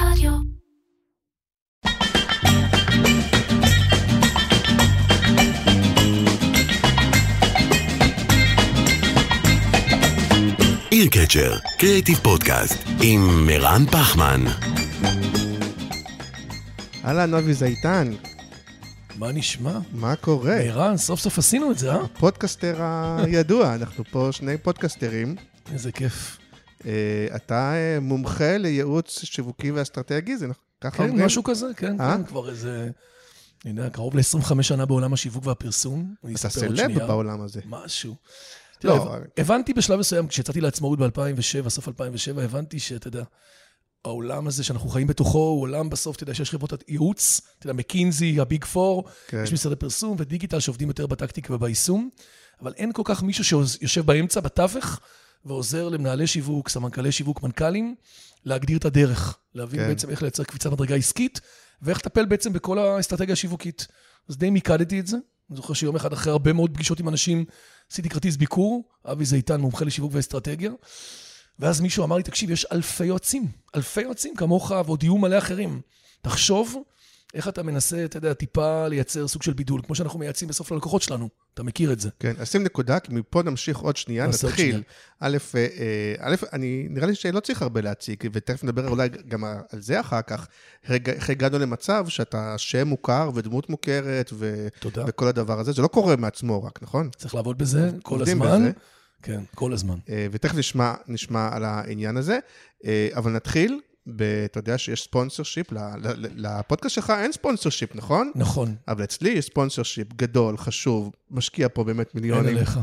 רדיו. עיר קצ'ר, קריאיטיב פודקאסט, עם מירן פחמן. אהלן, אבי זייטן, מה נשמע? מה קורה? ערן, סוף סוף עשינו את זה, אה? פודקאסטר הידוע, אנחנו פה שני פודקאסטרים. איזה כיף. אה, אתה אה, מומחה לייעוץ שיווקי ואסטרטגי, זה נכון? ככה כן, אומרים? משהו כזה, כן, אה? כן, כבר איזה, אני יודע, קרוב ל-25 שנה בעולם השיווק והפרסום. אתה סלב. בעולם הזה. משהו. לא, לא, הבנתי בשלב מסוים, כשיצאתי לעצמאות ב-2007, סוף 2007, הבנתי שאתה יודע, העולם הזה שאנחנו חיים בתוכו הוא עולם בסוף, אתה יודע, שיש חברות ייעוץ, אתה יודע, מקינזי, הביג פור, כן. יש משרדי פרסום ודיגיטל שעובדים יותר בטקטיקה וביישום, אבל אין כל כך מישהו שיושב באמצע, בתווך, ועוזר למנהלי שיווק, סמנכ"לי שיווק, מנכ"לים, להגדיר את הדרך, להבין כן. בעצם איך לייצר קפיצת מדרגה עסקית, ואיך לטפל בעצם בכל האסטרטגיה השיווקית. אז די מיקדתי את זה. אני זוכר שיום אחד, אחרי הרבה מאוד פגישות עם אנשים, עשיתי כרטיס ביקור, אבי זיתן, מומחה לשיווק ואסטרטגיה, ואז מישהו אמר לי, תקשיב, יש אלפי יועצים, אלפי יועצים כמוך, ועוד יהיו מלא אחרים. תחשוב איך אתה מנסה, אתה יודע, טיפה לייצר סוג של בידול, כמו שאנחנו מייעצים בסוף ללקוחות שלנו. אתה מכיר את זה. כן, אז שים נקודה, כי מפה נמשיך עוד שנייה, נתחיל. א', אה, אה, א', אני, נראה לי שלא צריך הרבה להציג, ותכף נדבר אולי גם על זה אחר כך. איך הגענו למצב שאתה שם מוכר ודמות מוכרת, ו... תודה. וכל הדבר הזה, זה לא קורה מעצמו רק, נכון? צריך לעבוד בזה כל הזמן. בזה. כן, כל הזמן. אה, ותכף נשמע, נשמע על העניין הזה, אבל נתחיל, אתה יודע שיש ספונסר שיפ, לפודקאסט שלך אין ספונסר שיפ, נכון? נכון, אבל אצלי יש ספונסר שיפ גדול, חשוב, משקיע פה באמת אין מיליונים. עליך.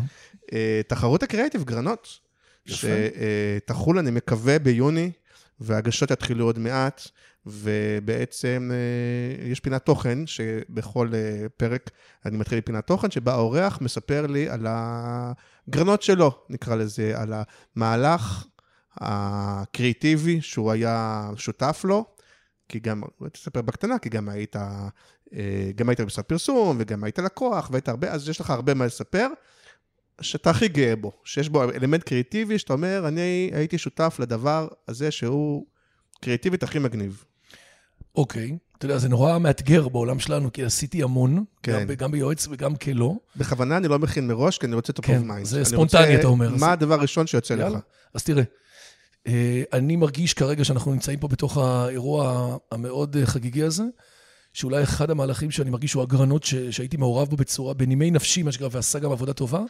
אה, תחרות הקריאיטיב, גרנות. שתחול, אני מקווה, ביוני, וההגשות יתחילו עוד מעט, ובעצם אה, יש פינת תוכן, שבכל אה, פרק אני מתחיל עם פינת תוכן, שבה האורח מספר לי על הגרנות שלו, נקרא לזה, על המהלך הקריאיטיבי שהוא היה שותף לו, כי גם, אולי תספר בקטנה, כי גם היית, אה, גם היית במשרד פרסום, וגם היית לקוח, והיית הרבה, אז יש לך הרבה מה לספר, שאתה הכי גאה בו, שיש בו אלמנט קריאיטיבי, שאתה אומר, אני הייתי שותף לדבר הזה שהוא קריאיטיבית הכי מגניב. אוקיי. אתה יודע, זה נורא מאתגר בעולם שלנו, כי עשיתי המון, כן. גם גם ביועץ וגם כלא. בכוונה אני לא מכין מראש, כי אני רוצה top כן, of mind. זה אני ספונטני, רוצה- אתה אומר. מה הדבר הראשון שיוצא לך? יאללה. אז תראה, אה, אני מרגיש כרגע שאנחנו נמצאים פה בתוך האירוע המאוד אה, חגיגי הזה, שאולי אחד המהלכים שאני מרגיש הוא הגרנות ש- שהייתי מעורב בו בצורה, בנימי נפשי, מה שנקרא, ועשה גם עבודה טובה,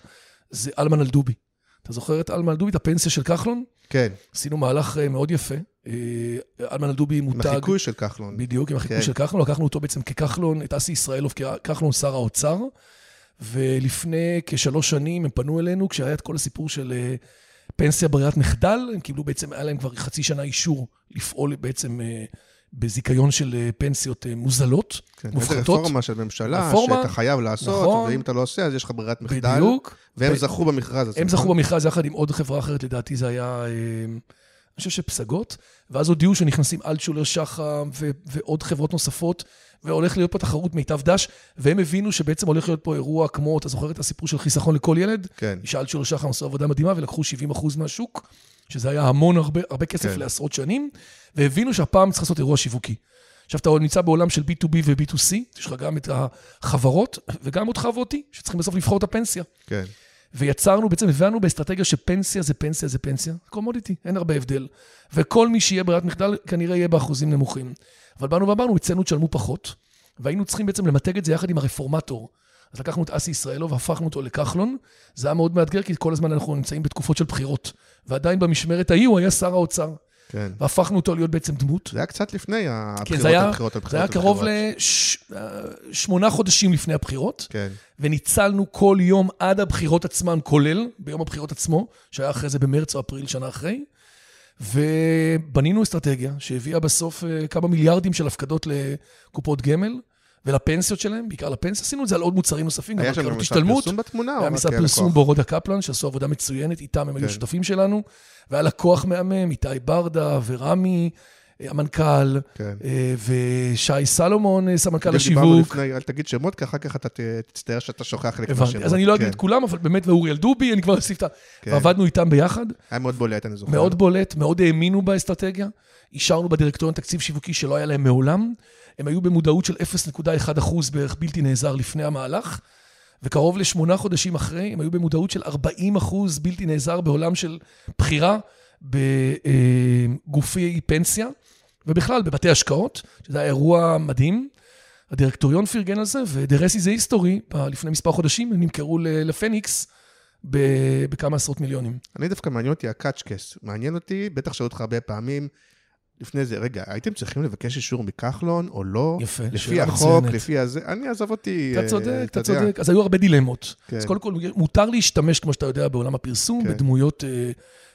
זה אלמן אלדובי. אתה זוכר את אלמן אלדובי, את הפנסיה של כחלון? כן, עשינו מהלך אה, מאוד יפה. אה, אלמן אלדובי עם מותג... החיקוי של כחלון. בדיוק, עם החיקוי כן. של כחלון, לקחנו אותו בעצם ככחלון, את אסי ישראלוב ככחלון שר האוצר, ולפני כשלוש שנים הם פנו אלינו, כשהיה את כל הסיפור של אה, פנסיה ברירת מחדל, הם קיבלו בעצם, היה להם כבר חצי שנה אישור לפעול בעצם אה, בזיכיון של אה, פנסיות אה, מוזלות, כן, איזה מופחתות. רפורמה של ממשלה, רפורמה, שאתה חייב לעשות, נכון. ואם אתה לא עושה, אז יש לך ברירת מחדל. בדיוק. והם ו- זכו במכרז הזה. הם זכו נכון? במכרז יחד עם עוד חברה אחרת, לדעתי זה היה, אני חושב שפסגות, ואז הודיעו שנכנסים אלטשולר שחם ו- ועוד חברות נוספות, והולך להיות פה תחרות מיטב דש, והם הבינו שבעצם הולך להיות פה אירוע כמו, אתה זוכר את הסיפור של חיסכון לכל ילד? כן. שאלטשולר שחם עשו עבודה מדהימה ולקחו 70% מהשוק, שזה היה המון, הרבה, הרבה כסף כן. לעשרות שנים, והבינו שהפעם צריך לעשות אירוע שיווקי. עכשיו, אתה נמצא בעולם של B2B ו-B2C, יש לך גם את החברות, וגם אותך ואותי, שצריכים בסוף לבחור את הפנסיה. כן. ויצרנו, בעצם הבנו באסטרטגיה שפנסיה זה פנסיה זה פנסיה, קומודיטי, אין הרבה הבדל. וכל מי שיהיה ברירת מחדל כנראה יהיה באחוזים נמוכים. אבל באנו ואמרנו, אצלנו תשלמו פחות, והיינו צריכים בעצם למתג את זה יחד עם הרפורמטור. אז לקחנו את אסי ישראלוב והפכנו אותו לכחלון. זה היה מאוד מאתגר, כי כל הזמן אנחנו נמצאים בתקופות של בחירות. ועדיין במשמרת ההיא הוא היה שר האוצר. כן. והפכנו אותו להיות בעצם דמות. זה היה קצת לפני כן, הבחירות, זה היה, הבחירות, הבחירות. זה היה קרוב. לשמונה חודשים לפני הבחירות. כן. וניצלנו כל יום עד הבחירות עצמן, כולל ביום הבחירות עצמו, שהיה אחרי זה במרץ או אפריל שנה אחרי, ובנינו אסטרטגיה שהביאה בסוף אה, כמה מיליארדים של הפקדות לקופות גמל ולפנסיות שלהם, בעיקר לפנסיה. עשינו את זה על עוד מוצרים נוספים, גם היה שם קרנות משרד. פרסום בתמונה? היה משרד הלקוח? פרסום בורודה קפלן, שעשו עבודה מצוינת, איתם הם היו כן. שותפים שלנו, והיה לקוח מהמם, איתי ברדה ורמי, המנכ"ל, כן. אה, ושי סלומון, אה, סמנכ"ל השיווק. לפני, אל תגיד שמות, כי אחר כך אתה תצטער שאתה שוכח הבנתי. מהשמות. אז אני לא אגיד כן, את כולם, אבל באמת, ואוריאל דובי, אני כבר אוסיף את ה... כן. ועבדנו איתם ביחד, היה מאוד בולט, אני זוכר. מאוד בולט, מאוד האמינו באסטרטגיה. אישרנו בדירקטוריון תקציב שיווקי שלא היה להם מעולם. הם היו במודעות של 0.1 אחוז בערך בלתי נעזר לפני המהלך, וקרוב לשמונה חודשים אחרי, הם היו במודעות של 40 אחוז בלתי נעזר בעולם של בחירה בגופי פנסיה, ובכלל בבתי השקעות, שזה היה אירוע מדהים. הדירקטוריון פרגן על זה, a history, ב- לפני מספר חודשים, הם נמכרו לפניקס ב- בכמה עשרות מיליונים. אני דווקא מעניין אותי הקאצ'קס. מעניין אותי, בטח שאלו אותך הרבה פעמים, לפני זה, רגע, הייתם צריכים לבקש אישור מכחלון או לא? יפה, לפי החוק, מצוינת. לפי הזה, אני עזוב אותי. אתה אה, צודק, אתה יודע. צודק. אז היו הרבה דילמות. כן. אז קודם כל, מותר להשתמש, כמו שאתה יודע, בעולם הפרסום, כן. בדמויות, אה,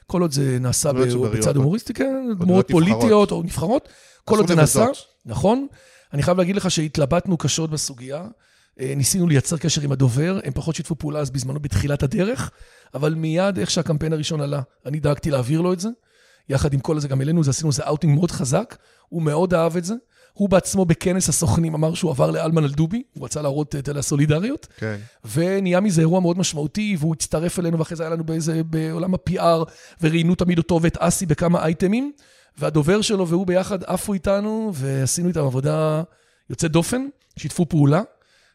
כל עוד זה נעשה. בצד הומוריסטי, כן, דמויות דמויות. פוליטיות או נבחרות, כל עוד זה נעשה. נכון. אני חייב להגיד לך שהתלבטנו קשות בסוגיה. אה, ניסינו לייצר קשר עם הדובר, הם פחות שיתפו פעולה אז בזמנו בתחילת הדרך, אבל מיד איך שהקמפיין הראשון עלה, אני דאגתי להעביר לו את זה. יחד עם כל הזה גם זה עשינו איזה אאוטינג מאוד חזק, הוא מאוד אהב את זה. הוא בעצמו בכנס הסוכנים אמר שהוא עבר לאלמן אלדובי, הוא רצה להראות את הסולידריות, כן. ונהיה מזה אירוע מאוד משמעותי, והוא הצטרף אלינו, ואחרי זה היה לנו באיזה, בעולם ה-PR, וראיינו תמיד אותו ואת אסי בכמה אייטמים, והדובר שלו והוא ביחד עפו איתנו, ועשינו איתם עבודה יוצאת דופן, שיתפו פעולה,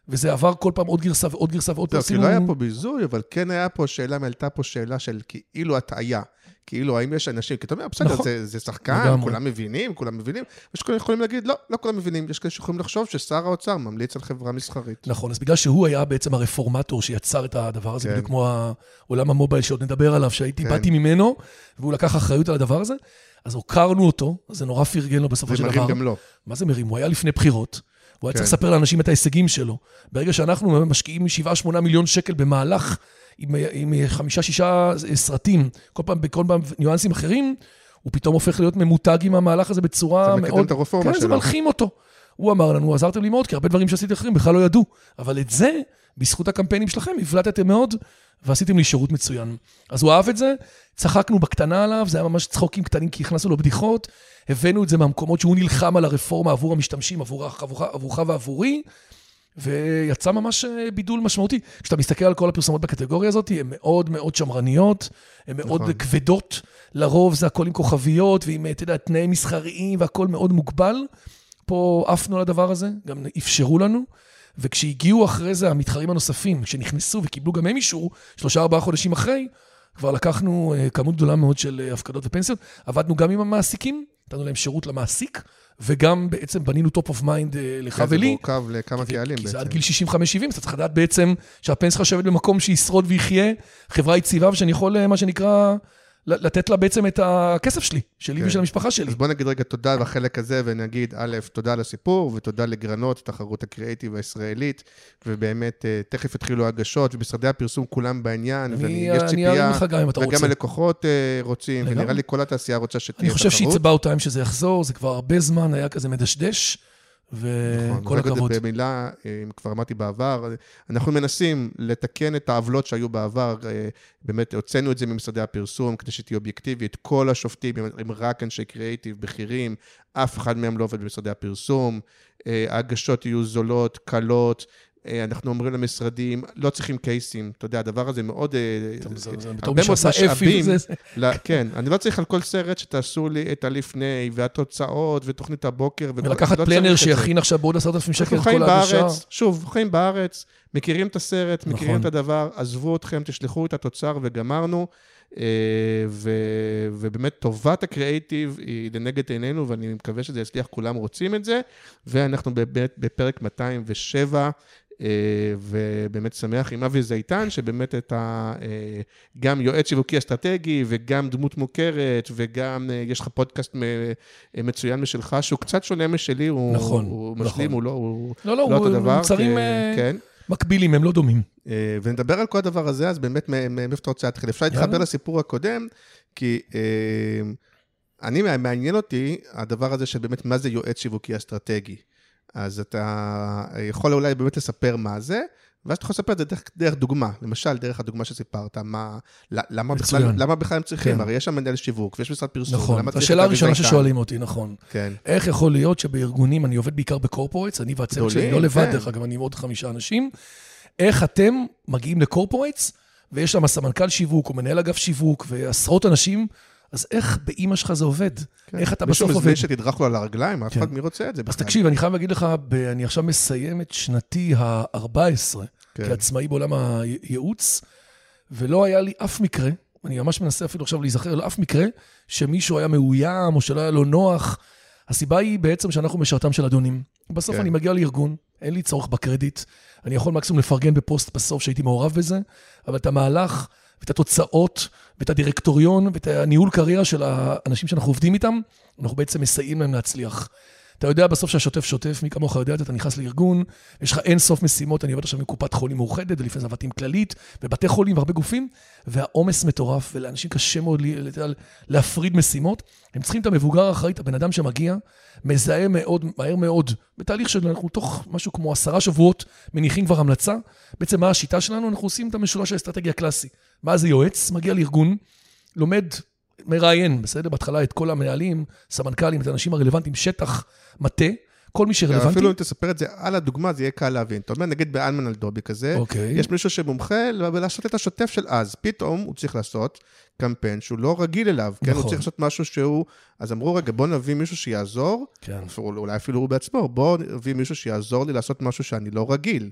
וזה עבר כל פעם עוד גרסה ועוד גרסה ועוד לא, פעם. כי לא היה פה ביזוי, אבל כן היה פה שאלה, עלתה פה שאלה של כאילו הטעיה. כאילו, האם יש אנשים, כי אתה אומר, בסדר, נכון. זה, זה שחקן, לגמרי. כולם מבינים, כולם מבינים, ויש כאלה שיכולים להגיד, לא, לא כולם מבינים, יש כאלה שיכולים לחשוב ששר האוצר ממליץ על חברה מסחרית. נכון, אז בגלל שהוא היה בעצם הרפורמטור שיצר את הדבר הזה, כן. בדיוק כמו העולם המובייל שעוד נדבר עליו, שהייתי, כן. באתי ממנו, והוא לקח אחריות על הדבר הזה, אז הוקרנו אותו, אז זה נורא פרגן לו בסופו של דבר. גם לא. מה זה מרים? הוא היה לפני בחירות, הוא היה כן. צריך לספר לאנשים את ההישגים שלו. ברגע שאנחנו משקיעים 7-8 מיליון שקל במהלך עם, עם חמישה-שישה סרטים, כל פעם בכל פעם ניואנסים אחרים, הוא פתאום הופך להיות ממותג עם המהלך הזה בצורה זה מאוד... מקדם את הרפורמה כן, זה שלו. מלחים אותו. הוא אמר לנו, עזרתם לי מאוד, כי הרבה דברים שעשיתי אחרים בכלל לא ידעו. אבל את זה, בזכות הקמפיינים שלכם, הבלטתם מאוד, ועשיתם לי שירות מצוין. אז הוא אהב את זה, צחקנו בקטנה עליו, זה היה ממש צחוקים קטנים, כי הכנסנו לו בדיחות, הבאנו את זה מהמקומות שהוא נלחם על הרפורמה עבור המשתמשים, עבורך, עבורך, עבורך ועבורי, ויצא ממש אה, בידול משמעותי. כשאתה מסתכל על כל הפרסומות בקטגוריה הזאת, הן מאוד מאוד שמרניות, הן מאוד נכון. כבדות. לרוב זה הכל עם כוכביות ועם, אתה יודע, תנאי מסחריים והכל מאוד מוגבל. פה עפנו על הדבר הזה, גם אפשרו לנו. וכשהגיעו אחרי זה המתחרים הנוספים, שנכנסו וקיבלו גם הם אישור, שלושה ארבעה חודשים אחרי, כבר לקחנו אה, כמות גדולה מאוד של אה, הפקדות ופנסיות. עבדנו גם עם המעסיקים, נתנו להם שירות למעסיק, וגם בעצם בנינו top of mind אה, לך כן, זה ולי. מורכב לכמה קהלים כי בעצם. זה עד גיל 65-70, אז אתה צריך לדעת בעצם שהפנסיה שלך יושבת במקום שישרוד ויחיה, חברה יציבה, ושאני יכול, מה שנקרא, לתת לה בעצם את הכסף שלי, שלי כן. ושל המשפחה שלי. אז בוא נגיד רגע תודה בחלק הזה, ונגיד, א', תודה על הסיפור, ותודה לגרנות, תחרות הקריאיטיב הישראלית, ובאמת, אה, תכף יתחילו הגשות, ומשרדי הפרסום כולם בעניין, ויש אני ארים ציפייה, לך גם אם אתה רוצה. וגם הלקוחות אה, רוצים. ונראה לי כל התעשייה רוצה שתהיה אני חושב תחרות. about time שזה יחזור, זה כבר הרבה זמן היה כזה מדשדש, נכון, וכל רק עוד הכבוד. במילה, אה, אם כבר אמרתי בעבר, אנחנו מנסים לתקן את העוולות שהיו בעבר, אה, באמת הוצאנו את זה ממשרדי הפרסום, כדי שתהיה אובייקטיבית, כל השופטים הם- הם רק אנשי קריאיטיב, בכירים, אף אחד מהם לא עובד במשרדי הפרסום, אה, ההגשות יהיו זולות, קלות. אה, אנחנו אומרים למשרדים, לא צריכים קייסים, אתה יודע, הדבר הזה מאוד... אה, זה- הרבה מאוד אפי משאבים כן, אני לא צריך על כל סרט שתעשו לי את הלפני, והתוצאות, ותוכנית הבוקר, ולקחת לא פלנר זה. שיכין עכשיו בעוד עשרת אלפים שקל את כל ההגשה. שוב, חיים בארץ, מכירים את הסרט, מכירים נכון. את הדבר, עזבו אתכם, תשלחו את התוצר וגמרנו. אה, ו- ובאמת טובת הקריאייטיב היא לנגד עינינו, ואני מקווה שזה יצליח, כולם רוצים את זה. ואנחנו באמת בפרק 207, אה, ובאמת שמח עם אבי זיתן, שבאמת אתה אה, גם יועץ שיווקי אסטרטגי, וגם דמות מוכרת, וגם אה, יש לך פודקאסט אה, מצוין משלך, שהוא קצת שונה משלי, הוא, נכון, הוא נכון. משלים, הוא לא, הוא לא, לא, לא אותו הוא- דבר. מוצרים אה, כן. מקבילים, הם לא דומים. אה, ונדבר על כל הדבר הזה, אז באמת, מאיפה אתה רוצה להתחיל? אפשר להתחבר. לסיפור הקודם, כי אה, אני, מעניין אותי הדבר הזה של באמת, מה זה יועץ שיווקי אסטרטגי. אז אתה יכול אולי באמת לספר מה זה, ואז אתה יכול לספר את זה דרך, דרך דוגמה. למשל, דרך הדוגמה שסיפרת, מה, למה, מצוין. בכלל, למה בכלל הם צריכים? כן. הרי יש שם מנהל שיווק ויש משרד פרסום. נכון, השאלה הראשונה? ששואלים אותי, נכון. כן, איך יכול להיות שבארגונים, אני עובד בעיקר בקורפורטס, אני והצוות שלי, לא לבד, כן. דרך אגב, אני עם עוד חמישה אנשים, איך אתם מגיעים לקורפורטס, ויש שם סמנכ"ל שיווק או מנהל אגף שיווק ועשרות אנשים, אז איך באימא שלך זה עובד? כן. איך אתה מישהו בסוף מזמין עובד? שתדרך לו על הרגליים? אף כן. אחד מי רוצה את זה בכלל? אז תקשיב, אני חייב להגיד לך, ב- אני עכשיו מסיים את שנתי ה-14 כן. כעצמאי בעולם הייעוץ, ולא היה לי אף מקרה, אני ממש מנסה אפילו עכשיו להיזכר, לא אף מקרה, שמישהו היה מאוים או שלא היה לו נוח. הסיבה היא בעצם שאנחנו משרתם של אדונים. בסוף כן. אני מגיע לארגון, אין לי צורך בקרדיט, אני יכול מקסימום לפרגן בפוסט בסוף שהייתי מעורב בזה, אבל את המהלך ואת התוצאות ואת הדירקטוריון ואת הניהול קריירה של האנשים שאנחנו עובדים איתם, אנחנו בעצם מסייעים להם להצליח. אתה יודע בסוף שהשוטף שוטף, מי כמוך יודע, אתה נכנס לארגון, יש לך אין סוף משימות, אני עובד עכשיו עם קופת חולים מאוחדת, ולפני זה עבדתי עם כללית, ובתי חולים והרבה גופים, והעומס מטורף, ולאנשים קשה מאוד לי- יודע, להפריד משימות. הם צריכים את המבוגר האחראי, את הבן אדם שמגיע, מזהה מאוד, מהר מאוד, בתהליך של אנחנו תוך משהו כמו עשרה שבועות מניחים כבר המלצה. בעצם מה השיטה שלנו? אנחנו עושים את המשולש האסטרטגי הקלאסי. מה זה יועץ? מגיע לארגון, לומד, מראיין, בסדר? בהתחלה את כל המנהלים, סמנכ"לים, את האנשים הרלוונטיים, שטח, מטה, כל מי שרלוונטי. אפילו אם תספר את זה על הדוגמה, זה יהיה קל להבין. אתה אומר, נגיד באלמן אלדובי כזה, אוקיי. יש מישהו שמומחה לעשות את השוטף של אז. פתאום הוא צריך לעשות קמפיין שהוא לא רגיל אליו, כן? הוא נכון. צריך לעשות משהו שהוא... אז אמרו, רגע, בוא נביא מישהו שיעזור, כן. אולי אפילו הוא בעצמו, בוא נביא מישהו שיעזור לי לעשות משהו שאני לא רגיל.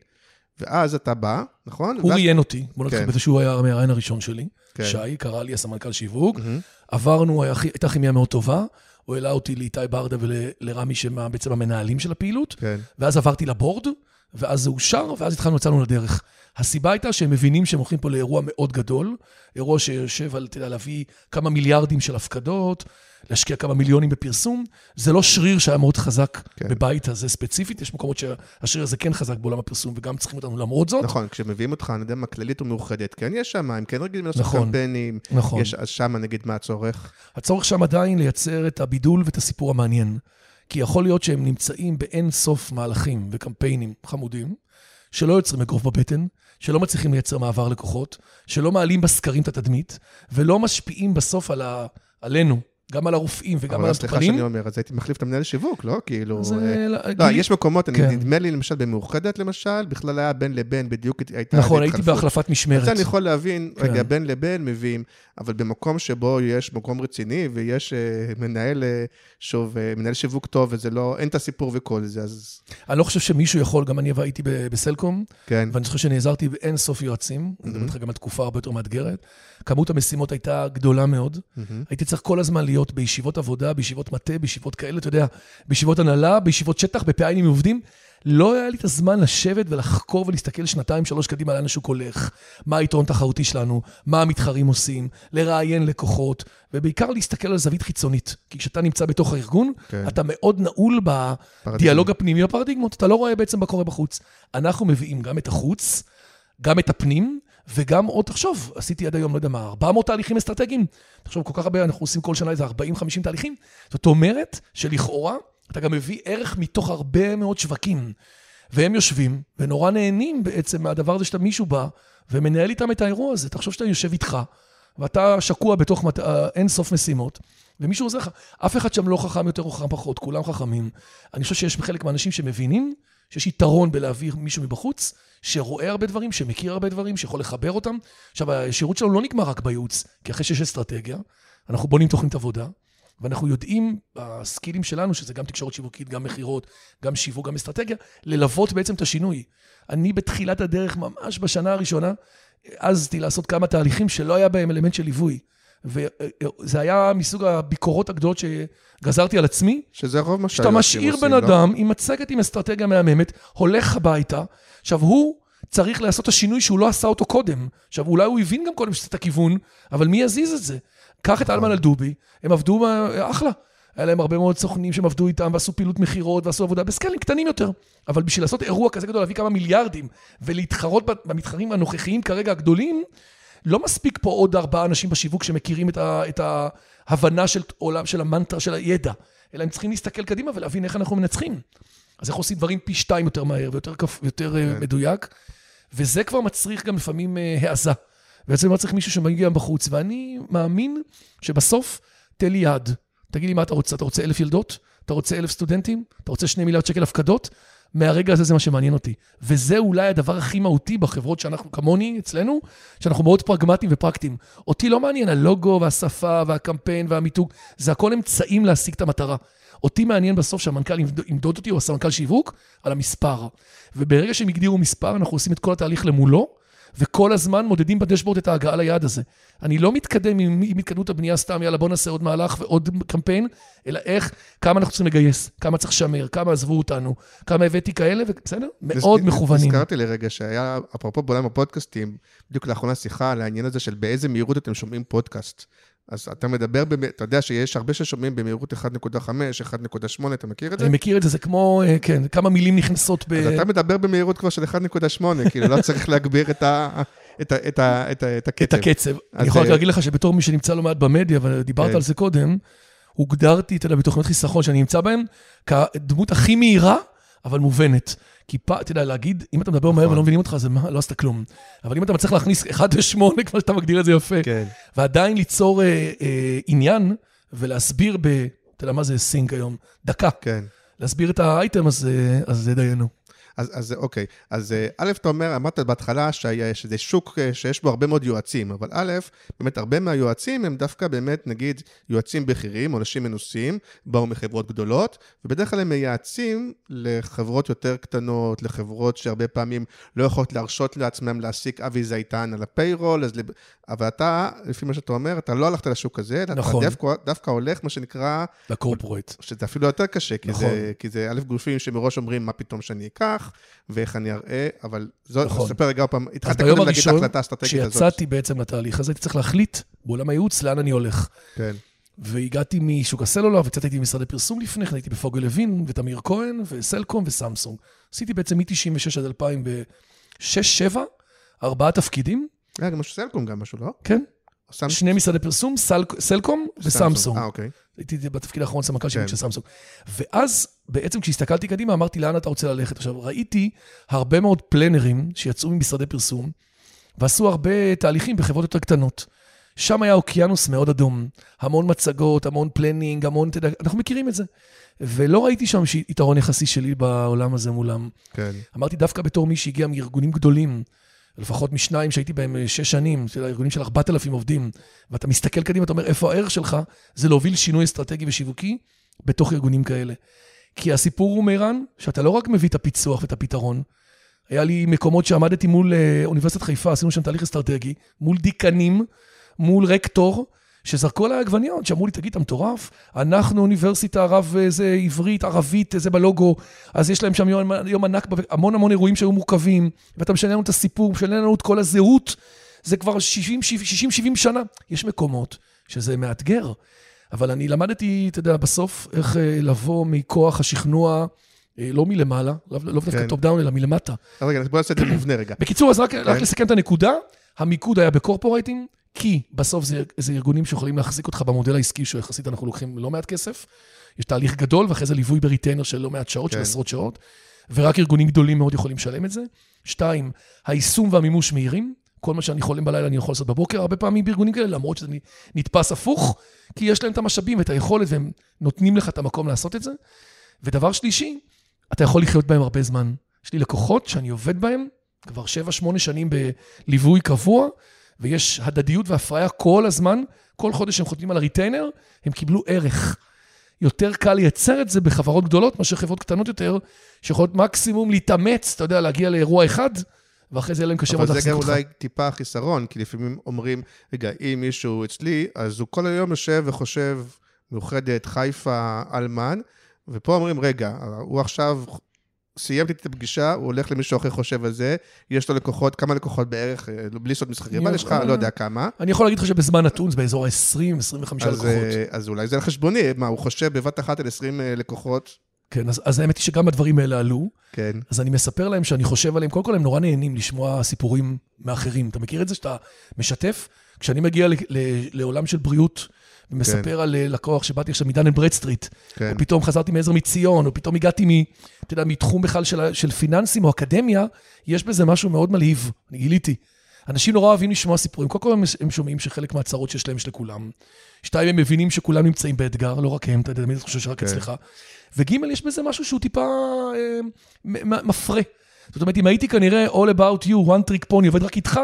ואז אתה בא, נכון? הוא ואז- ראיין אותי, בוא נתחיל כן. בזה שהוא היה המראיין הראשון שלי. כן. שי, קרא לי הסמנכ"ל שיווק. מהמם. עברנו, היה- הייתה כימיה מאוד טובה. הוא העלה אותי לאיתי ברדה ולרמי, שהם בעצם המנהלים של הפעילות. כן. ואז עברתי לבורד, ואז זה אושר, ואז התחלנו, יצאנו לדרך. הסיבה הייתה שהם מבינים שהם הולכים פה לאירוע מאוד גדול, אירוע שיושב על, אתה יודע, להביא כמה מיליארדים של הפקדות, להשקיע כמה מיליונים בפרסום. זה לא שריר שהיה מאוד חזק כן. בבית הזה ספציפית, יש מקומות שהשריר הזה כן חזק בעולם הפרסום, וגם צריכים אותנו למרות זאת. נכון, כשמביאים אותך, אני יודע מה, כללית ומאוחדת, כן, יש שם, הם כן רגילים לעשות נכון. קמפיינים, נכון. יש, שם נגיד מה הצורך? הצורך שם עדיין לייצר את הבידול ואת הסיפור המעניין. כי יכול להיות שהם נמצאים באין סוף מהלכים וקמפיינים חמודים, שלא יוצרים אגרוף בבטן, שלא מצליחים לייצר מעבר לקוחות, שלא מעלים בסקרים את התדמית, ולא משפיעים בסוף על ה... עלינו, גם על הרופאים וגם על אבל סליחה המטופלים. שאני אומר, אז הייתי מחליף את המנהל שיווק, לא? כאילו... זה... אה, לא, לא, גילי- יש מקומות, אני- כן. נדמה לי למשל במאוחדת למשל, בכלל היה בין לבין, בדיוק הייתה נכון, הייתי. בהחלפת משמרת. זה אני יכול להבין, כן. רגע, בין לבין מביאים, אבל במקום שבו יש מקום רציני ויש אה, מנהל, אה, שוב, אה, מנהל שיווק טוב וזה לא, אין את הסיפור וכל זה, אז אני לא חושב שמישהו יכול, גם אני הייתי בסלקום, כן. ואני חושב שנעזרתי באין סוף יועצים, אני מדבר איתך גם על תקופה הרבה יותר מאתגרת. כמות המשימות הייתה גדולה מאוד. מהמם. הייתי צריך כל הזמן להיות בישיבות עבודה, בישיבות מטה, בישיבות כאלה, אתה יודע, בישיבות הנהלה, בישיבות שטח, בפעיים עם עובדים. לא היה לי את הזמן לשבת ולחקור ולהסתכל שנתיים, שלוש קדימה לאן השוק הולך, מה היתרון התחרותי שלנו, מה המתחרים עושים, לראיין לקוחות, ובעיקר להסתכל על זווית חיצונית. כי כשאתה נמצא בתוך הארגון, כן. אתה מאוד נעול. בדיאלוג הפנימי בפרדיגמות, אתה לא רואה בעצם מה קורה בחוץ. אנחנו מביאים גם את החוץ, גם את הפנים, וגם עוד, תחשוב, עשיתי עד היום, לא יודע מה, 400 תהליכים אסטרטגיים. תחשוב, כל כך הרבה, אנחנו עושים כל שנה איזה 40-50 תהליכים. זאת אומרת שלכאורה, אתה גם מביא ערך מתוך הרבה מאוד שווקים. והם יושבים, ונורא נהנים בעצם מהדבר הזה שאתה מישהו בא, ומנהל איתם את האירוע הזה. תחשוב שאתה יושב איתך, ואתה שקוע בתוך מת... אה, אין סוף משימות, ומישהו עוזר לך. אף אחד שם לא חכם יותר או חכם פחות, כולם חכמים. אני חושב שיש חלק מהאנשים שמבינים שיש יתרון בלהעביר מישהו מבחוץ, שרואה הרבה דברים, שמכיר הרבה דברים, שיכול לחבר אותם. עכשיו, השירות שלנו לא נגמר רק בייעוץ, כי אחרי שיש אסטרטגיה, אנחנו בונים תוכנית עבודה, ואנחנו יודעים, הסקילים שלנו, שזה גם תקשורת שיווקית, גם מכירות, גם שיווק, גם אסטרטגיה, ללוות בעצם את השינוי. אני בתחילת הדרך, ממש בשנה הראשונה, העזתי לעשות כמה תהליכים שלא היה בהם אלמנט של ליווי. וזה היה מסוג הביקורות הגדולות שגזרתי על עצמי, שזה רוב מה שאתה משאיר בן לא? אדם עם מצגת עם אסטרטגיה מהממת, הולך הביתה, עכשיו הוא צריך לעשות את השינוי שהוא לא עשה אותו קודם. עכשיו אולי הוא הבין גם קודם שזה את הכיוון, אבל מי יזיז את זה? קח את אלמן אלדובי, הם עבדו אחלה. היה להם הרבה מאוד סוכנים שהם עבדו איתם ועשו פעילות מכירות ועשו עבודה בסקלים קטנים יותר. אבל בשביל לעשות אירוע כזה גדול, להביא כמה מיליארדים ולהתחרות במתחרים הנוכחיים כרגע הגדולים, לא מספיק פה עוד ארבעה אנשים בשיווק שמכירים את, ה, את ההבנה של עולם, של המנטרה, של הידע, אלא הם צריכים להסתכל קדימה ולהבין איך אנחנו מנצחים. אז איך עושים דברים פי שתיים יותר מהר ויותר. יותר כן. מדויק. וזה כבר מצריך גם לפעמים אה, העזה. בעצם לא צריך מישהו שמגיע בחוץ, ואני מאמין שבסוף, תן לי יד. תגיד לי מה אתה רוצה, אתה רוצה אלף ילדות? אתה רוצה אלף סטודנטים? אתה רוצה שני מיליארד שקל הפקדות? מהרגע הזה זה מה שמעניין אותי. וזה אולי הדבר הכי מהותי בחברות שאנחנו, כמוני, אצלנו, שאנחנו מאוד פרגמטיים ופרקטיים. אותי לא מעניין הלוגו והשפה והקמפיין והמיתוג, זה הכל אמצעים להשיג את המטרה. אותי מעניין בסוף שהמנכ"ל ימדוד אותי, או הסמנכ"ל שיווק, על המספר. וברגע שהם הגדירו מספר, אנחנו עושים את כל התהליך למולו, וכל הזמן מודדים בדשבורד את ההגעה ליעד הזה. אני לא מתקדם עם, עם התקדמות הבנייה סתם, יאללה, בוא נעשה עוד מהלך ועוד קמפיין, אלא איך, כמה אנחנו צריכים לגייס, כמה צריך לשמר, כמה עזבו אותנו, כמה הבאתי כאלה, בסדר? מאוד מכוונים. נזכרתי לרגע שהיה, אפרופו בעולם הפודקאסטים, בדיוק לאחרונה שיחה על העניין הזה של באיזה מהירות אתם שומעים פודקאסט. אז אתה מדבר, אתה יודע שיש הרבה ששומעים במהירות 1.5, 1.8, אתה מכיר את זה? אני מכיר את זה, זה כמו, אה, כן, כמה מילים נכנסות ב... אז אתה מדבר במהירות כבר של 1.8, כאילו לא צריך להגביר את ה... את, ה, את, ה, את, ה, את הקצב. את הקצב. אני יכול רק להגיד לך שבתור מי שנמצא לא מעט במדיה, ודיברת כן. על זה קודם, הוגדרתי, אתה יודע, בתוכניות חיסכון שאני נמצא בהן, כדמות הכי מהירה, אבל מובנת. כי פעם, אתה יודע, להגיד, אם אתה מדבר מהר ולא נכון. מבינים אותך, מה, לא עשית כלום. אבל אם אתה מצליח להכניס 1 ל-8, כמו שאתה מגדיר את זה יפה, כן. ועדיין ליצור אה, אה, עניין ולהסביר ב... אתה יודע מה זה סינק היום? דקה. כן. להסביר את האייטם, אז, אה, אז זה דיינו. אז, אז אוקיי, אז אה, א', אתה אומר, אמרת בהתחלה שזה שוק אה, שיש בו הרבה מאוד יועצים, אבל א', באמת הרבה מהיועצים הם דווקא באמת, נגיד, יועצים בכירים או אנשים מנוסים, באו מחברות גדולות, ובדרך כלל הם מייעצים לחברות יותר קטנות, לחברות שהרבה פעמים לא יכולות להרשות לעצמם להעסיק אבי זייתן על הפיירול, אז... אבל אתה, לפי מה שאתה אומר, אתה לא הלכת לשוק הזה, נכון. אתה דווקא, דווקא הולך, מה שנקרא... לקורפורט. שזה אפילו יותר קשה, כי, נכון. זה, כי זה א' גופים שמראש אומרים מה פתאום שאני אקח. ואיך אני אראה, אבל זאת, נכון. נספר רגע פעם, התחלתי קודם להגיד את ההחלטה האסטרטגית הזאת. כשיצאתי בעצם לתהליך הזה, הייתי צריך להחליט בעולם הייעוץ לאן אני הולך. כן. והגעתי משוק הסלולר, וקצת הייתי במשרדי פרסום לפני כן, הייתי בפוגל לוין, ותמיר כהן, וסלקום וסמסונג. עשיתי בעצם מ-96 עד 2006-2007, ארבעה תפקידים. היה גם משהו סלקום גם משהו, לא? כן. סמס... שני משרדי פרסום, סל... סלקום וסמסונג. אה, אוקיי. הייתי בתפקיד האחרון סמנכ"ל שיווק כן. של סמסונג. ואז, בעצם כשהסתכלתי קדימה, אמרתי, לאן אתה רוצה ללכת? עכשיו, ראיתי הרבה מאוד פלאנרים שיצאו ממשרדי פרסום, ועשו הרבה תהליכים בחברות יותר קטנות. שם היה אוקיינוס מאוד אדום. המון מצגות, המון planning, המון, אתה יודע, אנחנו מכירים את זה. ולא ראיתי שם יתרון יחסי שלי בעולם הזה מולם. כן. אמרתי, דווקא בתור מי שהגיע מארגונים גדולים, לפחות משניים שהייתי בהם אה, שש שנים, של הארגונים של 4,000 עובדים, ואתה מסתכל קדימה, אתה אומר, איפה הערך שלך? זה להוביל שינוי אסטרטגי ושיווקי בתוך ארגונים כאלה. כי הסיפור הוא, מירן, שאתה לא רק מביא את הפיצוח ואת הפתרון, היה לי מקומות שעמדתי מול אה, אוניברסיטת חיפה, עשינו שם תהליך אסטרטגי, מול דיקנים, מול רקטור, שזרקו עליי עגבניות, שאמרו לי, תגיד, אתה מטורף? אנחנו אוניברסיטה ערב, זה עברית, ערבית, זה בלוגו, אז יש להם שם יום, יום ענק, המון המון אירועים שהיו מורכבים, ואתה משנה לנו את הסיפור, משנה לנו את כל הזהות, זה כבר 60-70 שנה. יש מקומות שזה מאתגר, אבל אני למדתי, אתה יודע, בסוף, איך אה, לבוא מכוח השכנוע. אה, לא מלמעלה, לא, דווקא top down, אלא מלמטה. רגע, בוא נעשה את זה מובנה רגע. בקיצור, אז רק, רק כן. לסכם את הנקודה, המיקוד היה ב corporateים, כי בסוף זה, זה ארגונים שיכולים להחזיק אותך במודל העסקי, שיחסית אנחנו לוקחים לא מעט כסף. יש תהליך גדול, ואחרי זה ליווי ב retainer של לא מעט שעות, כן. של עשרות שעות, ורק ארגונים גדולים מאוד יכולים לשלם את זה. שתיים, היישום והמימוש מהירים. כל מה שאני חולם בלילה אני יכול לעשות בבוקר, הרבה פעמים בארגונים כאלה, למרות שזה נתפס הפוך, כי יש להם את המשאבים ואת היכולת, והם נותנים לך את המקום לעשות את זה. ודבר שלישי, אתה יכול לחיות בהם הרבה זמן. יש לי לקוחות שאני עובד בהם כבר 7-8 שנים בליווי קבוע, ויש הדדיות והפריה כל הזמן, כל חודש הם חותמים על הריטיינר, הם קיבלו ערך. יותר קל לייצר את זה בחברות גדולות מאשר חברות קטנות יותר, שיכולות מקסימום להתאמץ, אתה יודע, להגיע לאירוע אחד, ואחרי זה יהיה להם קשה מאוד להחזיק אותך. אבל זה גם אולי טיפה חיסרון, כי לפעמים אומרים, רגע, אם מישהו אצלי, אז הוא כל היום יושב וחושב, מאוחדת, חיפה, אלמן, ופה אומרים, רגע, הוא עכשיו סיים את הפגישה, הוא הולך למישהו אחר חושב על זה, יש לו לקוחות, כמה לקוחות בערך, אה, בלי סוד מסחרי, אבל יש לך, לא יודע כמה. אני יכול להגיד לך שבזמן נתון זה באזור ה-20-25 לקוחות. אה, אז אולי זה על חשבוני, מה, הוא חושב בבת אחת על 20 אה, לקוחות? כן, אז, אז האמת היא שגם הדברים האלה עלו. כן. אז אני מספר להם שאני חושב עליהם, קודם כל הם נורא נהנים לשמוע סיפורים מאחרים. אתה מכיר את זה שאתה משתף? כשאני מגיע ל, ל, לעולם של בריאות, ומספר על אה, לקוח שבאתי עכשיו מדן אנד ברדסטריט, כן. או פתאום חזרתי מעזר מציון, או פתאום הגעתי מ... אתה יודע, מתחום בכלל של, של פיננסים או אקדמיה, יש בזה משהו מאוד מלהיב, אני גיליתי. אנשים נורא אוהבים לשמוע סיפורים. קודם כל הם, הם שומעים שחלק מהצרות שיש להם יש לכולם. שתיים, הם מבינים שכולם נמצאים באתגר, לא רק הם, אתה יודע, אני חושב שרק כן. אצלך. וג', יש בזה משהו שהוא טיפה אה, מפרה. זאת אומרת, אם הייתי כנראה all about you, one trick pony, עובד רק איתך,